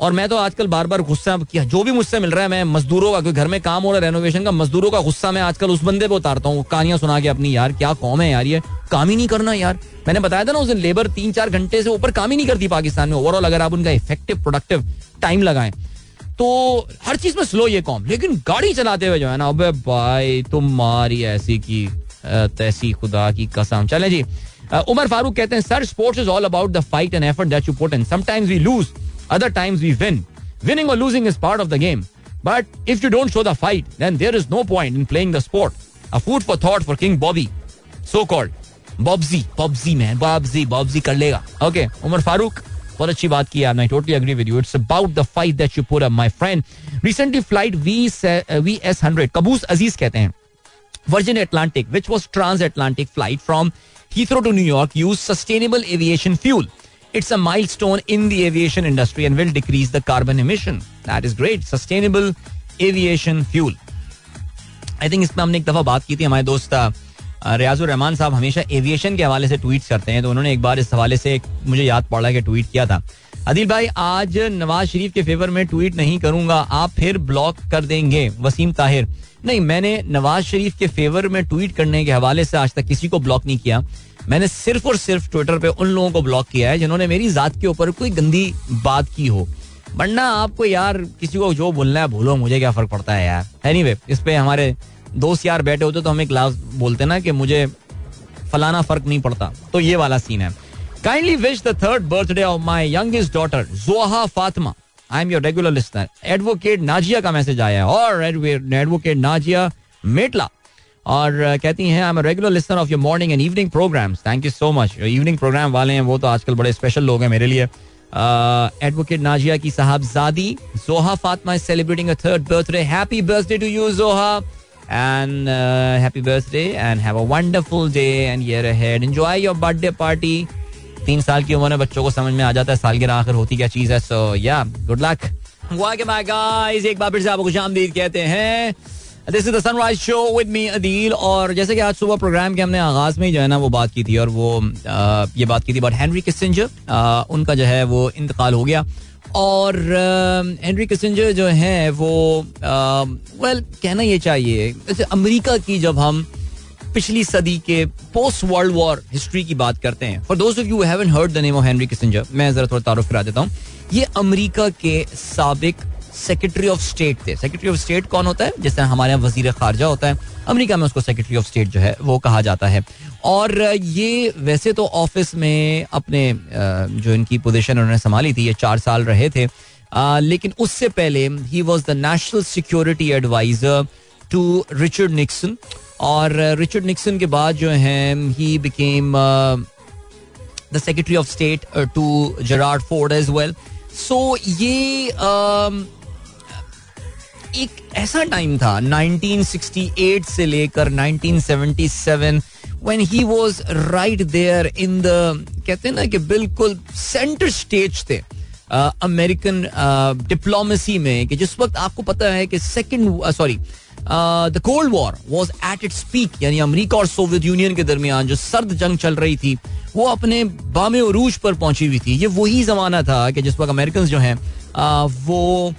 और मैं तो आजकल बार बार गुस्सा किया जो भी मुझसे मिल रहा है, मैं मजदूरों का घर में काम हो रहा है रेनोवेशन का, मजदूरों का गुस्सा मैं आजकल उस बंदे पे उतारता हूँ। कहानियाँ सुना के अपनी, यार, क्या कौम है यार ये? काम ही नहीं करना यार। मैंने बताया था ना, उस दिन लेबर तीन चार घंटे से ऊपर काम ही नहीं करती पाकिस्तान में। ओवरऑल अगर आप उनका इफ़ेक्टिव प्रोडक्टिव टाइम लगाएँ तो हर चीज़ में स्लो ये कॉम। लेकिन गाड़ी चलाते हुए जो है ना, अबे भाई, तुम्हारी ऐसी की तैसी खुदा की कसम। चले जी। उमर फारूक कहते हैं sir sports is all about the fight and effort that you put in sometimes we lose other times we win winning और losing is part of the game but if you don't show the fight then there is no point in playing the sport a food for thought for king Bobby so called Bobji Bobji man Bobji Bobji कर लेगा। Okay Umar Farooq बहुत अच्छी बात की I totally agree with you it's about the fight that you put up my friend recently flight V V S hundred Qaboos Aziz कहते हैं Virgin Atlantic which was transatlantic flight from Heathrow to New York use sustainable aviation fuel it's a mile in the aviation industry and will decrease the carbon emission that is great sustainable aviation fuel I think इसमें हमने एक दफ़ा बात की थी, हमारे दोस्त रियाजुर रहमान साहब हमेशा एविएशन के हवाले से ट्वीट करते हैं तो उन्होंने एक बार इस हवाले से मुझे याद पड़ा कि ट्वीट किया था। अदिल भाई आज नवाज़ शरीफ के फेवर में ट्वीट नहीं करूँगा आप फिर ब्लॉक कर देंगे वसीम ताहिर। नहीं मैंने नवाज़ शरीफ के फेवर में ट्वीट करने के हवाले से आज तक किसी को ब्लॉक नहीं किया। मैंने सिर्फ़ और सिर्फ़ ट्विटर पे उन लोगों को ब्लॉक किया है जिन्होंने मेरी जात के ऊपर कोई गंदी बात की हो। वरना आपको यार किसी को जो बोलना है बोलो मुझे क्या फ़र्क पड़ता है यार? एनी anyway, इस पे हमारे दोस्त यार बैठे होते तो हम एक क्लास बोलते ना कि मुझे फलाना फ़र्क नहीं पड़ता। तो ये वाला सीन है। Kindly wish the third birthday of my youngest daughter Zoha Fatima I am your regular listener advocate Nazia का मैसेज आया है। और एडवोकेट नाजिया मेटला और कहती हैं I am regular listener of your morning and evening programs thank you so much evening program वाले हैं, वो तो आजकल बड़े स्पेशल लोग हैं मेरे लिए। एडवोकेट नाजिया की साहबजादी Zoha Fatima is celebrating third birthday happy birthday to you Zoha and happy birthday and have a wonderful day and year ahead enjoy your birthday party तीन साल की उम्र में बच्चों को समझ में आ जाता है सालगिरह आखिर होती क्या चीज़ है। सो या गुड लक एक बार फिर से आपको खुशामदीद कहते हैं। This is the sunrise show with me Adeel और जैसे कि आज सुबह प्रोग्राम के हमने आगाज़ में ही जो है ना वो बात की थी और वो आ, ये बात की थी बट हेनरी किसिंजर उनका जो है वो इंतकाल हो गया। और हेनरी किसिंजर जो है, वो वेल कहना ये चाहिए जैसे अमेरिका की जब हम पिछली सदी के पोस्ट वर्ल्ड वॉर हिस्ट्री की बात करते हैं फॉर दोस्त of you haven't heard the name of Henry Kissinger मैं जरा थोड़ा तारुफ करा देता हूँ। ये अमेरिका के सबक सेक्रेटरी ऑफ़ स्टेट थे। सेक्रेटरी ऑफ़ स्टेट कौन होता है? जैसे हमारे यहाँ वज़ीर खारजा होता है। अमेरिका में उसको सेक्रेटरी ऑफ़ स्टेट जो है, वो कहा जाता है। और ये वैसे तो ऑफ़िस में अपने जो इनकी पोजीशन उन्होंने संभाली थी, ये चार साल रहे थे। लेकिन उससे पहले he was the national security adviser to Richard Nixon और रिचर्ड निक्सन के बाद जो है he became the secretary of state to Gerald Ford as well so ये एक ऐसा टाइम था 1968 से लेकर 1977 when he was right there in the कहते हैं ना कि बिल्कुल सेंटर स्टेज थे अमेरिकन uh, डिप्लोमेसी uh, में कि जिस वक्त आपको पता है कि second sorry the cold war was at its peak यानी अमेरिका और सोवियत यूनियन के दरमियान जो सर्द जंग चल रही थी वो अपने बामे उरूज पर पहुँची हुई थी। ये वही जमाना था कि जिस वक्त अमेरिकन जो हैं uh, वो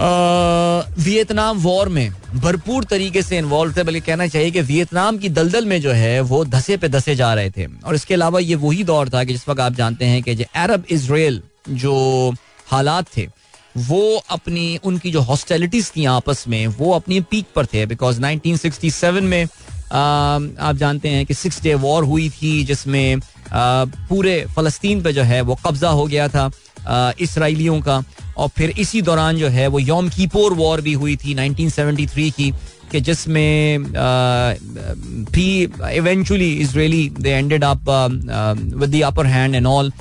वियतनाम वॉर में भरपूर तरीके से इन्वॉल्व थे, बल्कि कहना चाहिए कि वियतनाम की दलदल में जो है, वो धसे पे धसे जा रहे थे। और इसके अलावा ये वही दौर था कि जिस वक्त आप जानते हैं कि जो अरब इसराइल जो हालात थे, वो अपनी, उनकी जो हॉस्टेलिटीज थी आपस में, वो अपनी पीक पर थे। बिकॉज़ 1967 में आप जानते हैं कि सिक्स डे वॉर हुई थी, जिसमें पूरे फलस्तीन पे जो है, वो कब्जा हो गया था। इसराइलियों का। और फिर इसी दौरान जो है वो योम कीपोर वॉर भी हुई थी 1973 की, कि जिसमें भी eventually Israeli they ended up with the upper hand and all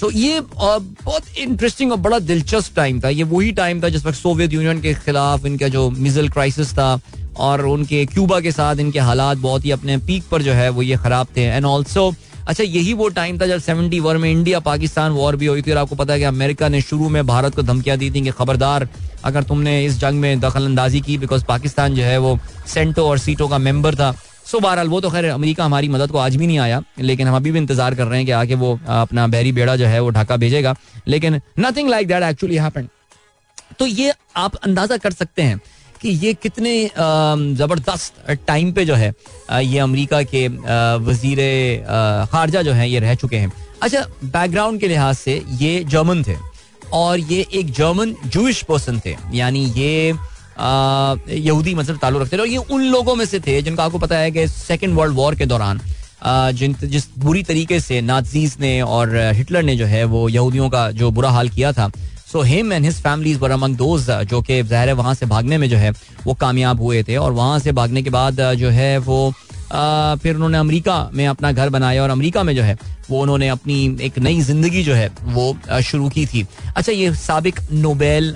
so ये बहुत इंटरेस्टिंग और बड़ा दिलचस्प टाइम था। ये वही टाइम था जिस वक्त सोवियत यूनियन के खिलाफ इनका जो मिजल क्राइसिस था, और उनके क्यूबा के साथ इनके हालात बहुत ही अपने पीक पर जो है वो ये खराब थे। एंड ऑल्सो अच्छा यही वो टाइम था जब सेवेंटी वर में इंडिया पाकिस्तान वॉर भी हुई थी और आपको पता है कि अमेरिका ने शुरू में भारत को धमकियाँ दी थी कि खबरदार, अगर तुमने इस जंग में दखल अंदाजी की बिकॉज़ पाकिस्तान जो है वो सेंटो और सीटों का मेंबर था। सो बहरहाल, वो तो खैर अमेरिका हमारी मदद को आज भी नहीं आया, लेकिन हम अभी भी इंतज़ार कर रहे हैं कि आके वो अपना बहरी बेड़ा जो है वो ढाका भेजेगा। लेकिन nothing like that actually happened तो ये आप अंदाज़ा कर सकते हैं कि ये कितने ज़बरदस्त टाइम पे जो है ये अमेरिका के वज़ीर खारजा जो है, ये रह चुके हैं। अच्छा बैकग्राउंड के लिहाज से ये जर्मन थे और ये एक जर्मन जूश पर्सन थे। यानी ये यहूदी मतलब ताल्लुक रखते थे और ये उन लोगों में से थे जिनका आपको पता है कि सेकेंड वर्ल्ड वॉर के दौरान जिन, जिस बुरी तरीके से नाजीज ने और हिटलर ने जो है वो यहूदियों का जो बुरा हाल किया था so him and his families were among those जो कि ज़ाहिर है वहाँ से भागने में जो है वो कामयाब हुए थे और वहाँ से भागने के बाद जो है वो आ, फिर उन्होंने अमेरिका में अपना घर बनाया और अमेरिका में जो है वो उन्होंने अपनी एक नई ज़िंदगी जो है वो शुरू की थी। अच्छा ये सबक नोबेल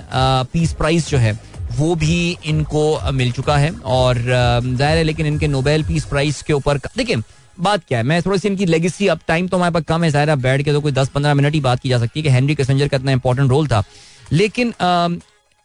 पीस प्राइज जो है वो भी इनको मिल चुका है और ज़ाहिर है लेकिन इनके नोबेल पीस प्राइज के ऊपर देखिए बात क्या है? मैं थोड़ी सी इनकी लेगेसी अब टाइम तो हमारे पास कम है, ज़ाहिर बैठ के तो कोई दस पंद्रह मिनट ही बात की जा सकती है कि हेनरी कैसेंजर का इतना इंपॉर्टेंट रोल था। लेकिन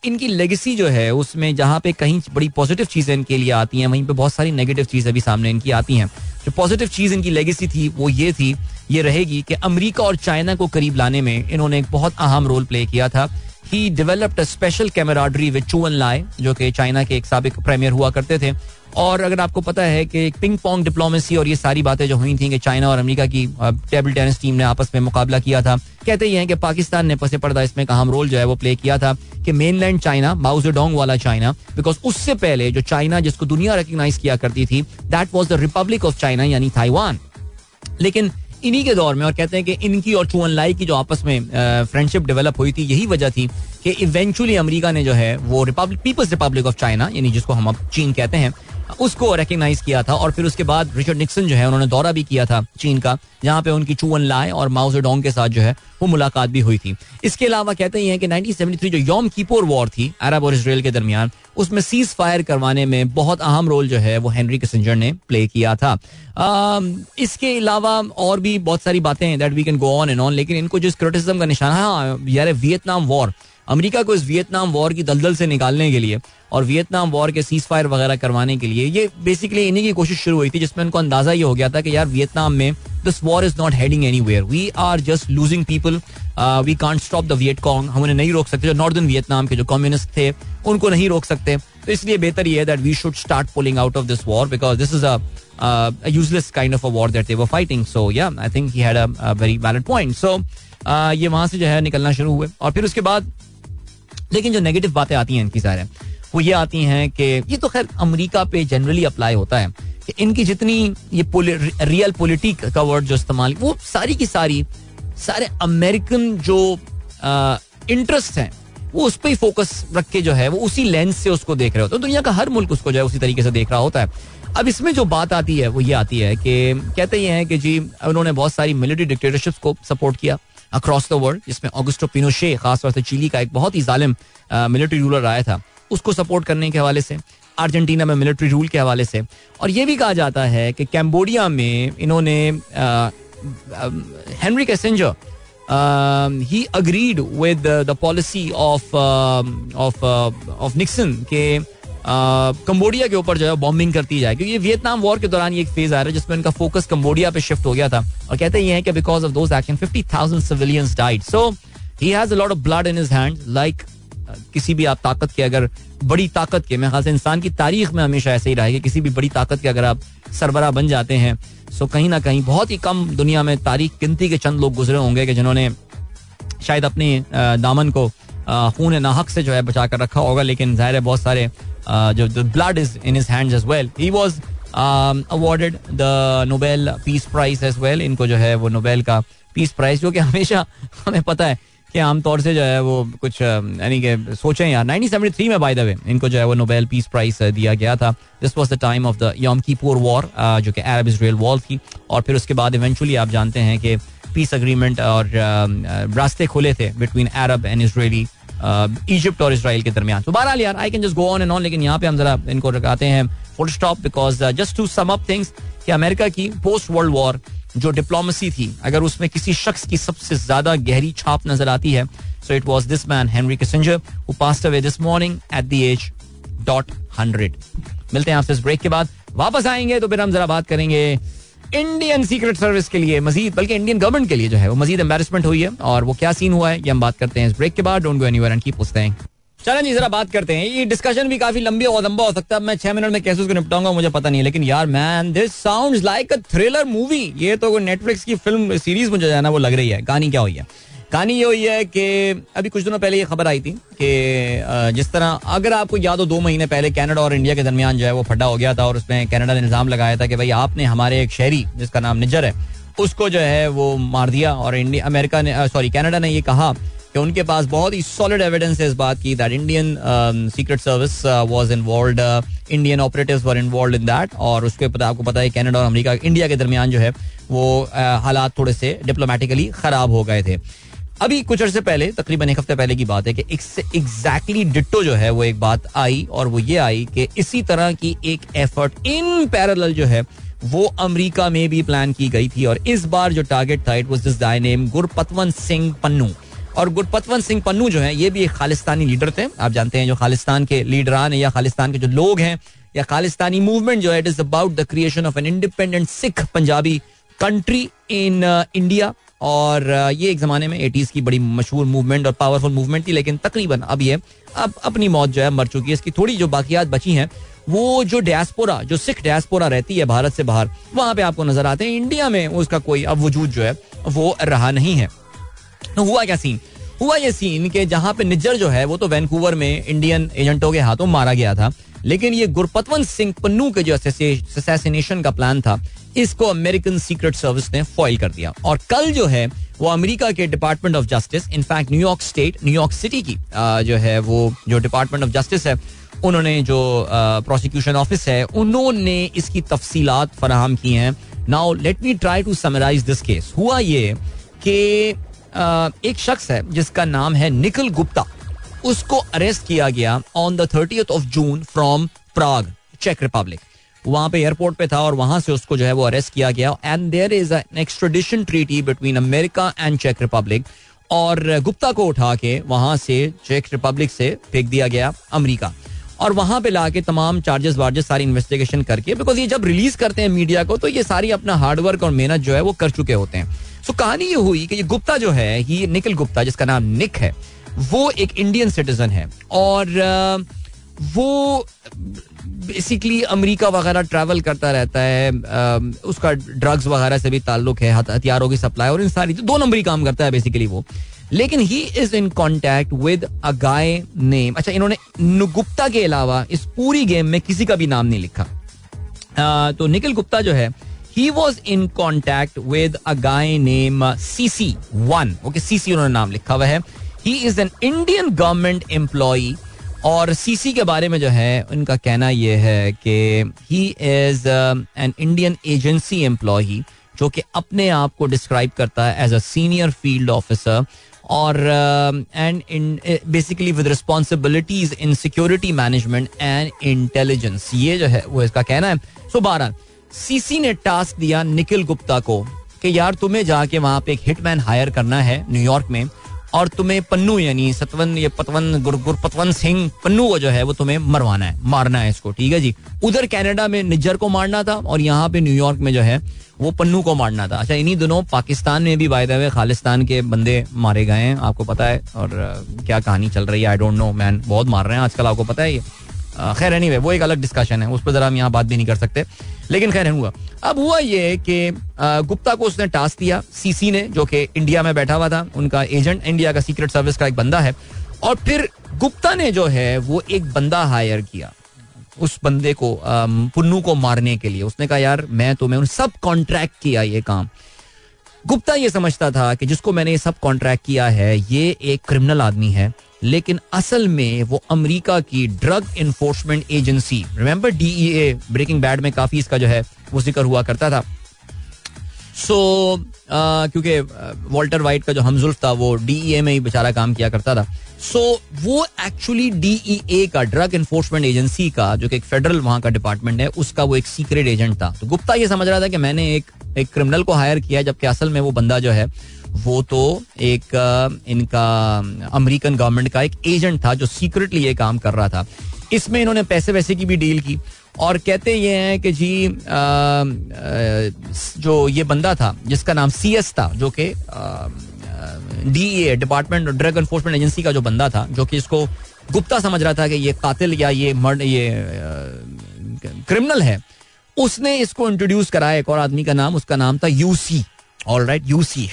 इनकी लेगेसी जो है, उसमें जहाँ पे कहीं बड़ी पॉजिटिव चीज़ें इनके लिए आती हैं, वहीं पे बहुत सारी नेगेटिव चीज़ें भी सामने इनकी आती हैं। जो पॉजिटिव चीज़ इनकी लेगेसी थी, वो ये थी, ये रहेगी कि अमेरिका और चाइना को करीब लाने में इन्होंने एक बहुत अहम रोल प्ले किया था। He developed special camaraderie with Zhou Enlai जो कि चाइना के एक सबक प्रीमियर हुआ करते थे। और अगर आपको पता है कि पिंग पोंग डिप्लोमेसी और ये सारी बातें जो हुई थी कि चाइना और अमेरिका की टेबल टेनिस टीम ने आपस में मुकाबला किया था, कहते ही हैं कि पाकिस्तान ने पसे पर्दा इसमें अहम रोल जो है वो प्ले किया था कि मेनलैंड चाइना माउजेडोंग वाला चाइना बिकॉज़ उससे पहले जो चाइना जिसको दुनिया रिकग्नाइज किया करती थी that was the Republic of China यानी ताइवान लेकिन इन्हीं के दौर में और कहते हैं कि इनकी और चुअन लाई की जो आपस में फ्रेंडशिप डेवलप हुई थी, यही वजह थी कि इवेंचुअली अमेरिका ने जो है वो Republic People's Republic of China यानी जिसको हम अब चीन कहते हैं उसको रिकग्नाइज किया था और फिर उसके बाद रिचर्ड निक्सन जो है उन्होंने दौरा भी किया था चीन का जहाँ पे उनकी चुवन लाए और माउजेडोंग के साथ जो है वो मुलाकात भी हुई थी। इसके अलावा कहते हैं कि 1973 जो योम कीपोर वॉर थी अरब और इसराइल के दरमियान उसमें सीज फायर करवाने में बहुत अहम रोल जो है वो हेनरी किसिंजर ने प्ले किया था। इसके अलावा और भी बहुत सारी बातें हैं that we can go on and on लेकिन इनको जिस क्रिटिसिज्म का निशाना है हाँ, यार वियतनाम वॉर अमेरिका को इस वियतनाम वॉर की दलदल से निकालने के लिए और वियतनाम वॉर के सीज फायर वगैरह करवाने के लिए, ये बेसिकली इन्हीं की कोशिश शुरू हुई थी जिसमें उनको अंदाज़ा ये हो गया था कि यार वियतनाम में this war is not heading anywhere we are just losing people we can't stop the Viet Cong हम उन्हें नहीं रोक सकते, जो नॉर्दर्न वियतनाम के जो कम्युनिस्ट थे, उनको नहीं रोक सकते। तो इसलिए बेहतर ये है that we should start pulling out of this war because this is a useless kind of a war that they were fighting so yeah I think he had a very valid point so ये वहाँ से जो है निकलना शुरू हुए। और फिर उसके बाद लेकिन जो नेगेटिव बातें आती हैं इनकी सारे, वो ये आती हैं कि ये तो खैर अमेरिका पे जनरली अप्लाई होता है कि इनकी जितनी ये रियल पॉलिटिक का वर्ड जो इस्तेमाल, वो सारी की सारी, सारे अमेरिकन जो इंटरेस्ट हैं, वो उस पर ही फोकस रख के जो है, वो उसी लेंस से उसको देख रहे होते हैं। दुनिया का हर मुल्क उसको जो है उसी तरीके से देख रहा होता है। अब इसमें जो बात आती है, वो ये आती है कि कहते ये हैं कि जी, उन्होंने बहुत सारी मिलिट्री डिक्टेटरशिप को सपोर्ट किया। अक्रॉस द वर्ल्ड जिसमें ऑगस्टो पिनोशे खासतौर से चिली का एक बहुत ही जालिम मिलिट्री रूलर आया था, उसको सपोर्ट करने के हवाले से, अर्जेंटीना में मिलिट्री रूल के हवाले से, और ये भी कहा जाता है कि कैम्बोडिया में इन्होंने Henry Kissinger he agreed with the policy of of of Nixon के कंबोडिया के ऊपर जो है बॉम्बिंग करती जाए, क्योंकि वियतनाम वॉर के दौरान ये एक फ़ेज़ आ रहा है जिसमें इनका फोकस कंबोडिया पे शिफ्ट हो गया था। और कहते हैं कि because of those action 50000 civilians died so he has lot of blood in his hand like किसी भी आप ताकत के, अगर बड़ी ताकत के, मैं खास इंसान की तारीख में हमेशा ऐसे ही रहा है कि किसी भी बड़ी ताकत के अगर आप सरबरा बन जाते हैं सो कहीं ना कहीं बहुत ही कम दुनिया में तारीख गिनती के चंद लोग गुजरे होंगे कि जिन्होंने शायद अपने दामन को खून नाहक से जो है बचा कर रखा होगा, लेकिन ज़ाहिर है बहुत सारे जो blood is in his hands as well he was awarded the Nobel Peace Prize as well इनको जो है वो नोबेल का पीस प्राइज जो कि हमेशा हमें पता है कि आमतौर से जो है वो कुछ यानी कि सोचें यार 1973 में बाय द वे इनको जो है वो नोबेल पीस प्राइज दिया गया था। This was the time of the Yom Kippur war जो कि अरब इसराइल वॉर थी। और फिर उसके बाद इवेंचुअली आप जानते हैं कि पीस अग्रीमेंट और रास्ते खुले थे between Arab and Israeli Egypt और इसराइल के दरमियान। तो बहरहाल यार I can just go on and on लेकिन यहाँ पे हम जरा इनको रखाते हैं full stop because just to sum up things कि अमेरिका की पोस्ट वर्ल्ड वॉर जो डिप्लोमेसी थी, अगर उसमें किसी शख्स की सबसे ज़्यादा गहरी छाप नज़र आती है so it was this man Henry Kissinger who passed away this morning at the age dot hundred मिलते हैं आपसे इस ब्रेक के बाद। वापस आएँगे तो फिर हम जरा बात करेंगे इंडियन सीक्रेट सर्विस के लिए मजीद, बल्कि इंडियन गवर्नमेंट के लिए जो है, वो मजीद एम्बेसमेंट हुई है और वो क्या सीन हुआ है, ये हम बात करते हैं इस ब्रेक के बाद। Don't go anywhere and keep पूछते हैं चलें जी, जरा बात करते हैं। ये डिस्कशन भी काफ़ी लंबी और लंबा हो सकता है। मैं छह मिनट में कैसे उसको निपटाऊँगा, मुझे पता नहीं है। लेकिन यार man this sounds like a thriller movie ये तो नेटफ्लिक्स की फ़िल्म सीरीज़ मुझे जाना वो लग रही है। कहानी क्या हुई है? कहानी ये हुई है कि अभी कुछ दिनों पहले ये खबर आई थी कि जिस तरह अगर आपको याद हो, दो महीने पहले कनाडा और इंडिया के दरमियान जो है वो फटा हो गया था और उसमें कनाडा ने निज़ाम लगाया था कि भाई आपने हमारे एक शहरी, जिसका नाम निजर है, उसको जो है वो मार दिया और इंडिया, अमेरिका ने सॉरी, कनाडा ने ये कहा कि उनके पास बहुत ही सॉलिड एविडेंस है इस बात की that Indian secret service was involve Indian operatives were involved in that और उसके पता, आपको पता है कनाडा और अमेरिका, इंडिया के दरमियान जो है वो हालात थोड़े से डिप्लोमेटिकली खराब हो गए थे। अभी कुछ अर्से पहले, तकरीबन एक हफ़्ते पहले की बात है कि एग्जैक्टली डिट्टो जो है, वो एक बात आई और वो ये आई कि इसी तरह की एक एफर्ट इन पैरेलल जो है, वो अमेरिका में भी प्लान की गई थी और इस बार जो टारगेट था it was this name Gurpatwant Singh Pannun. और गुरपतवंत सिंह पन्नू जो है, ये भी एक खालिस्तानी लीडर थे। आप जानते हैं जो खालिस्तान के लीडरान या खालिस्तान के जो लोग हैं, या खालिस्तानी मूवमेंट जो है it is about the creation of an independent Sikh Punjabi country in India और ये एक जमाने में एटीज की बड़ी मशहूर मूवमेंट और पावरफुल मूवमेंट थी, लेकिन तकरीबन अब ये, अब अपनी मौत जो है मर चुकी है। इसकी थोड़ी जो बाकियात बची हैं, वो जो डैसपोरा जो सिख डायस्पोरा रहती है भारत से बाहर, वहाँ पे आपको नज़र आते हैं। इंडिया में उसका कोई अब वजूद जो है, वो रहा नहीं है। तो हुआ क्या सीन हुआ ये सीन कि जहाँ पे निज्जर जो है, वो तो वैनकूवर में इंडियन एजेंटों के हाथों मारा गया था, लेकिन ये गुरपतवंत सिंह पन्नू के जो असैसिनेशन का प्लान था, इसको अमेरिकन सीक्रेट सर्विस ने फॉइल कर दिया। और कल जो है, वो अमेरिका के department of justice in fact New York state New York city की जो है, वो जो डिपार्टमेंट ऑफ़ जस्टिस है, उन्होंने जो प्रोसिक्यूशन ऑफ़िस है, उन्होंने इसकी तफसीलात फराहम की हैं। Now let me try to summarise this case हुआ ये कि एक शख्स है, जिसका नाम है निकल गुप्ता। उसको अरेस्ट किया गया on the thirty of June from Prague check Republic वहाँ पे एयरपोर्ट पे था और वहाँ से उसको जो है वो अरेस्ट किया गया। And there is an extradition treaty between America and check Republic और गुप्ता को उठा के वहाँ से चेक रिपब्लिक से फेंक दिया गया अमेरिका। और वहाँ पे लाके तमाम चार्जेस वार्जेस सारी इन्वेस्टिगेशन करके बिकॉज़ ये जब रिलीज़ करते हैं मीडिया को तो ये सारी अपना हार्डवर्क और मेहनत जो है वो कर चुके होते हैं। सो कहानी ये हुई कि ये गुप्ता जो है, ये निखिल गुप्ता, जिसका नाम निक है, वो एक इंडियन सिटीजन है और वो बेसिकली अमेरिका वगैरह ट्रैवल करता रहता है उसका ड्रग्स वगैरह से भी ताल्लुक है हथियारों की सप्लाई और इन सारी दो नंबरी काम करता है बेसिकली वो। लेकिन he is in contact with a guy name अच्छा इन्होंने गुप्ता के अलावा इस पूरी गेम में किसी का भी नाम नहीं लिखा। तो निखिल गुप्ता जो है he was in contact with a guy name CC one okay C C उन्होंने नाम लिखा हुआ है. He is an Indian government employ और सीसी के बारे में जो है, उनका कहना यह है कि he is an Indian agency employ जो कि अपने आप को डिस्क्राइब करता है as a senior field officer और and in basically with responsibilities in security management and intelligence ये जो है, वो इसका कहना है. सो बारह सीसी ने टास्क दिया निखिल गुप्ता को कि यार तुम्हें जाके वहाँ पे एक हिटमैन हायर करना है न्यूयॉर्क में, और तुम्हें पन्नू यानी सतवन ये पतवन गुर गुरपतवन सिंह, पन्नू को जो है वो तुम्हें मरवाना है, मारना है इसको, ठीक है जी? उधर कनाडा में निज्जर को मारना था, और यहाँ पे न्यूयॉर्क में जो है वो पन्नू को मारना था। अच्छा इन्हीं दोनों पाकिस्तान में भी वायदे हुए खालिस्तान के बंदे मारे गए हैं, आपको पता है, और क्या कहानी चल रही है आई डोंट नो मैन बहुत मार रहे हैं, आजकल आपको पता है ये। खैर एनी वो एक अलग डिस्कशन है, उस पर जरा हम यहाँ बात भी नहीं कर सकते। लेकिन खैर, हुआ। अब हुआ ये कि गुप्ता को उसने टास्क दिया सीसी ने, जो कि इंडिया में बैठा हुआ था, उनका एजेंट इंडिया का सीक्रेट सर्विस का एक बंदा है, और फिर गुप्ता ने जो है, वो एक बंदा हायर किया, उस बंदे को पुन्नू को मारने के लिए। उसने कहा, यार, मैं तुम्हें उन सब कॉन्ट्रैक्ट किया ये काम। गुप्ता ये समझता था कि जिसको मैंने ये सब कॉन्ट्रैक्ट किया है, ये एक क्रिमिनल आदमी है लेकिन असल में वो अमेरिका की drug enforcement agency remember DEA Breaking Bad में काफ़ी इसका जो है वो ज़िक्र हुआ करता था। सो so, क्योंकि वॉल्टर वाइट का जो हमजुल्फ था वो डीईए में ही बेचारा काम किया करता था। सो so, वो एक्चुअली डीईए का ड्रग इन्फोर्समेंट एजेंसी का जो कि एक फेडरल वहाँ का डिपार्टमेंट है उसका वो एक सीक्रेट एजेंट था। तो गुप्ता ये समझ रहा था कि मैंने एक एक क्रिमिनल को हायर किया जबकि असल में वो बंदा जो है वो तो एक इनका अमेरिकन गवर्नमेंट का एक एजेंट था जो सीक्रेटली ये काम कर रहा था। इसमें इन्होंने पैसे वैसे की भी डील की। और कहते ये हैं कि जी आ, आ, जो ये बंदा था जिसका नाम सी एस था जो कि D A department drug enforcement agency का जो बंदा था जो कि इसको गुप्ता समझ रहा था कि ये कातिल या ये मर्ड ये क्रिमिनल है। उसने इसको इंट्रोड्यूस कराया एक और आदमी का नाम उसका नाम था यूसी ऑल राइट यूसी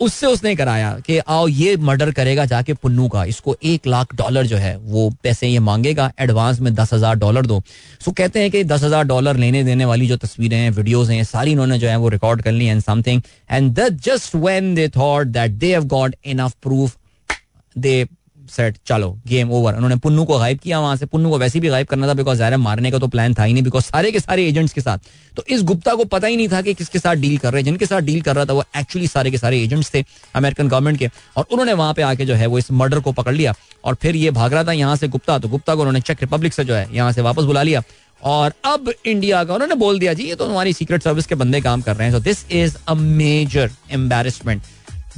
उससे उसने कराया कि आओ ये मर्डर करेगा जाके पुन्नू का। इसको एक लाख डॉलर जो है, वो पैसे ये मांगेगा एडवांस में दस हज़ार डॉलर दो। सो कहते हैं कि दस हज़ार डॉलर लेने देने वाली जो तस्वीरें हैं वीडियोस हैं सारी इन्होंने जो है वो रिकॉर्ड कर ली and something and that just when they thought that they have got enough proof they set चलो गेम ओवर उन्होंने पुन्नू को गायब किया वहाँ से। पुन्नू को वैसे भी गायब करना था बिकॉज़ ज़ाहिर मारने का तो प्लान था ही नहीं बिकॉज़ सारे के सारे एजेंट्स के साथ। तो इस गुप्ता को पता ही नहीं था कि किसके साथ डील कर रहे हैं। जिनके साथ डील कर रहा था वो एक्चुअली सारे के सारे एजेंट्स थे अमेरिकन गवर्नमेंट के। और उन्होंने वहाँ पे आके जो है वो इस मर्डर को पकड़ लिया। और फिर ये भाग रहा था यहाँ से गुप्ता। तो गुप्ता को उन्होंने चेक रिपब्लिक से जो है यहाँ से वापस बुला लिया। और अब इंडिया का उन्होंने बोल दिया, जी, ये तो हमारी सीक्रेट सर्विस के बंदे काम कर रहे हैं। So this is a major embarrassment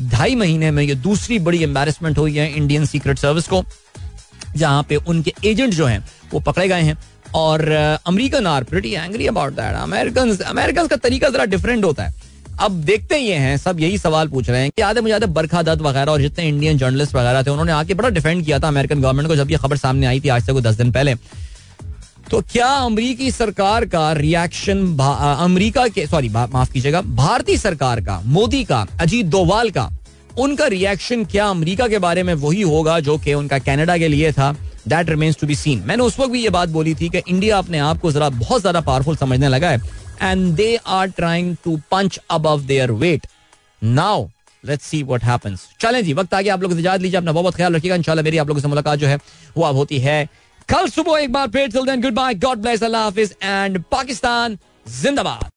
ढाई महीने में ये दूसरी बड़ी एम्बेरसमेंट हुई है इंडियन सीक्रेट सर्विस को, जहाँ पे उनके एजेंट जो हैं, वो पकड़े गए हैं। और American are pretty angry about that American American का तरीका जरा डिफरेंट होता है। अब देखते ये हैं, सब यही सवाल पूछ रहे हैं कि याद है मुझे बरखा दत्त वगैरह और जितने इंडियन जर्नलिस्ट वगैरह थे, उन्होंने आके बड़ा डिफेंड किया था अमेरिकन गवर्नमेंट को जब ये खबर सामने आई थी आज से कोई दस दिन पहले। तो क्या अमरीकी सरकार का रिएक्शन अमरीका के सॉरी माफ़ कीजिएगा, भारतीय सरकार का, मोदी का, अजीत डोवाल का, उनका रिएक्शन क्या अमेरिका के बारे में वही होगा जो कि उनका कनाडा के लिए था? That remains to be seen मैंने उस वक्त भी ये बात बोली थी कि इंडिया अपने आप को जरा बहुत ज़्यादा पावरफुल समझने लगा है। And they are trying to punch above their weight now let's see what happens चलें जी, वक्त आ गया, आप लोग इजाज़त लीजिए, अपना बहुत ख्याल रखिएगा। इंशाल्लाह मेरी आप लोगों से मुलाकात जो है, वो अब होती है। कल सुबह एक बार फिर till then good bye God bless अल्लाह हाफिज एंड पाकिस्तान जिंदाबाद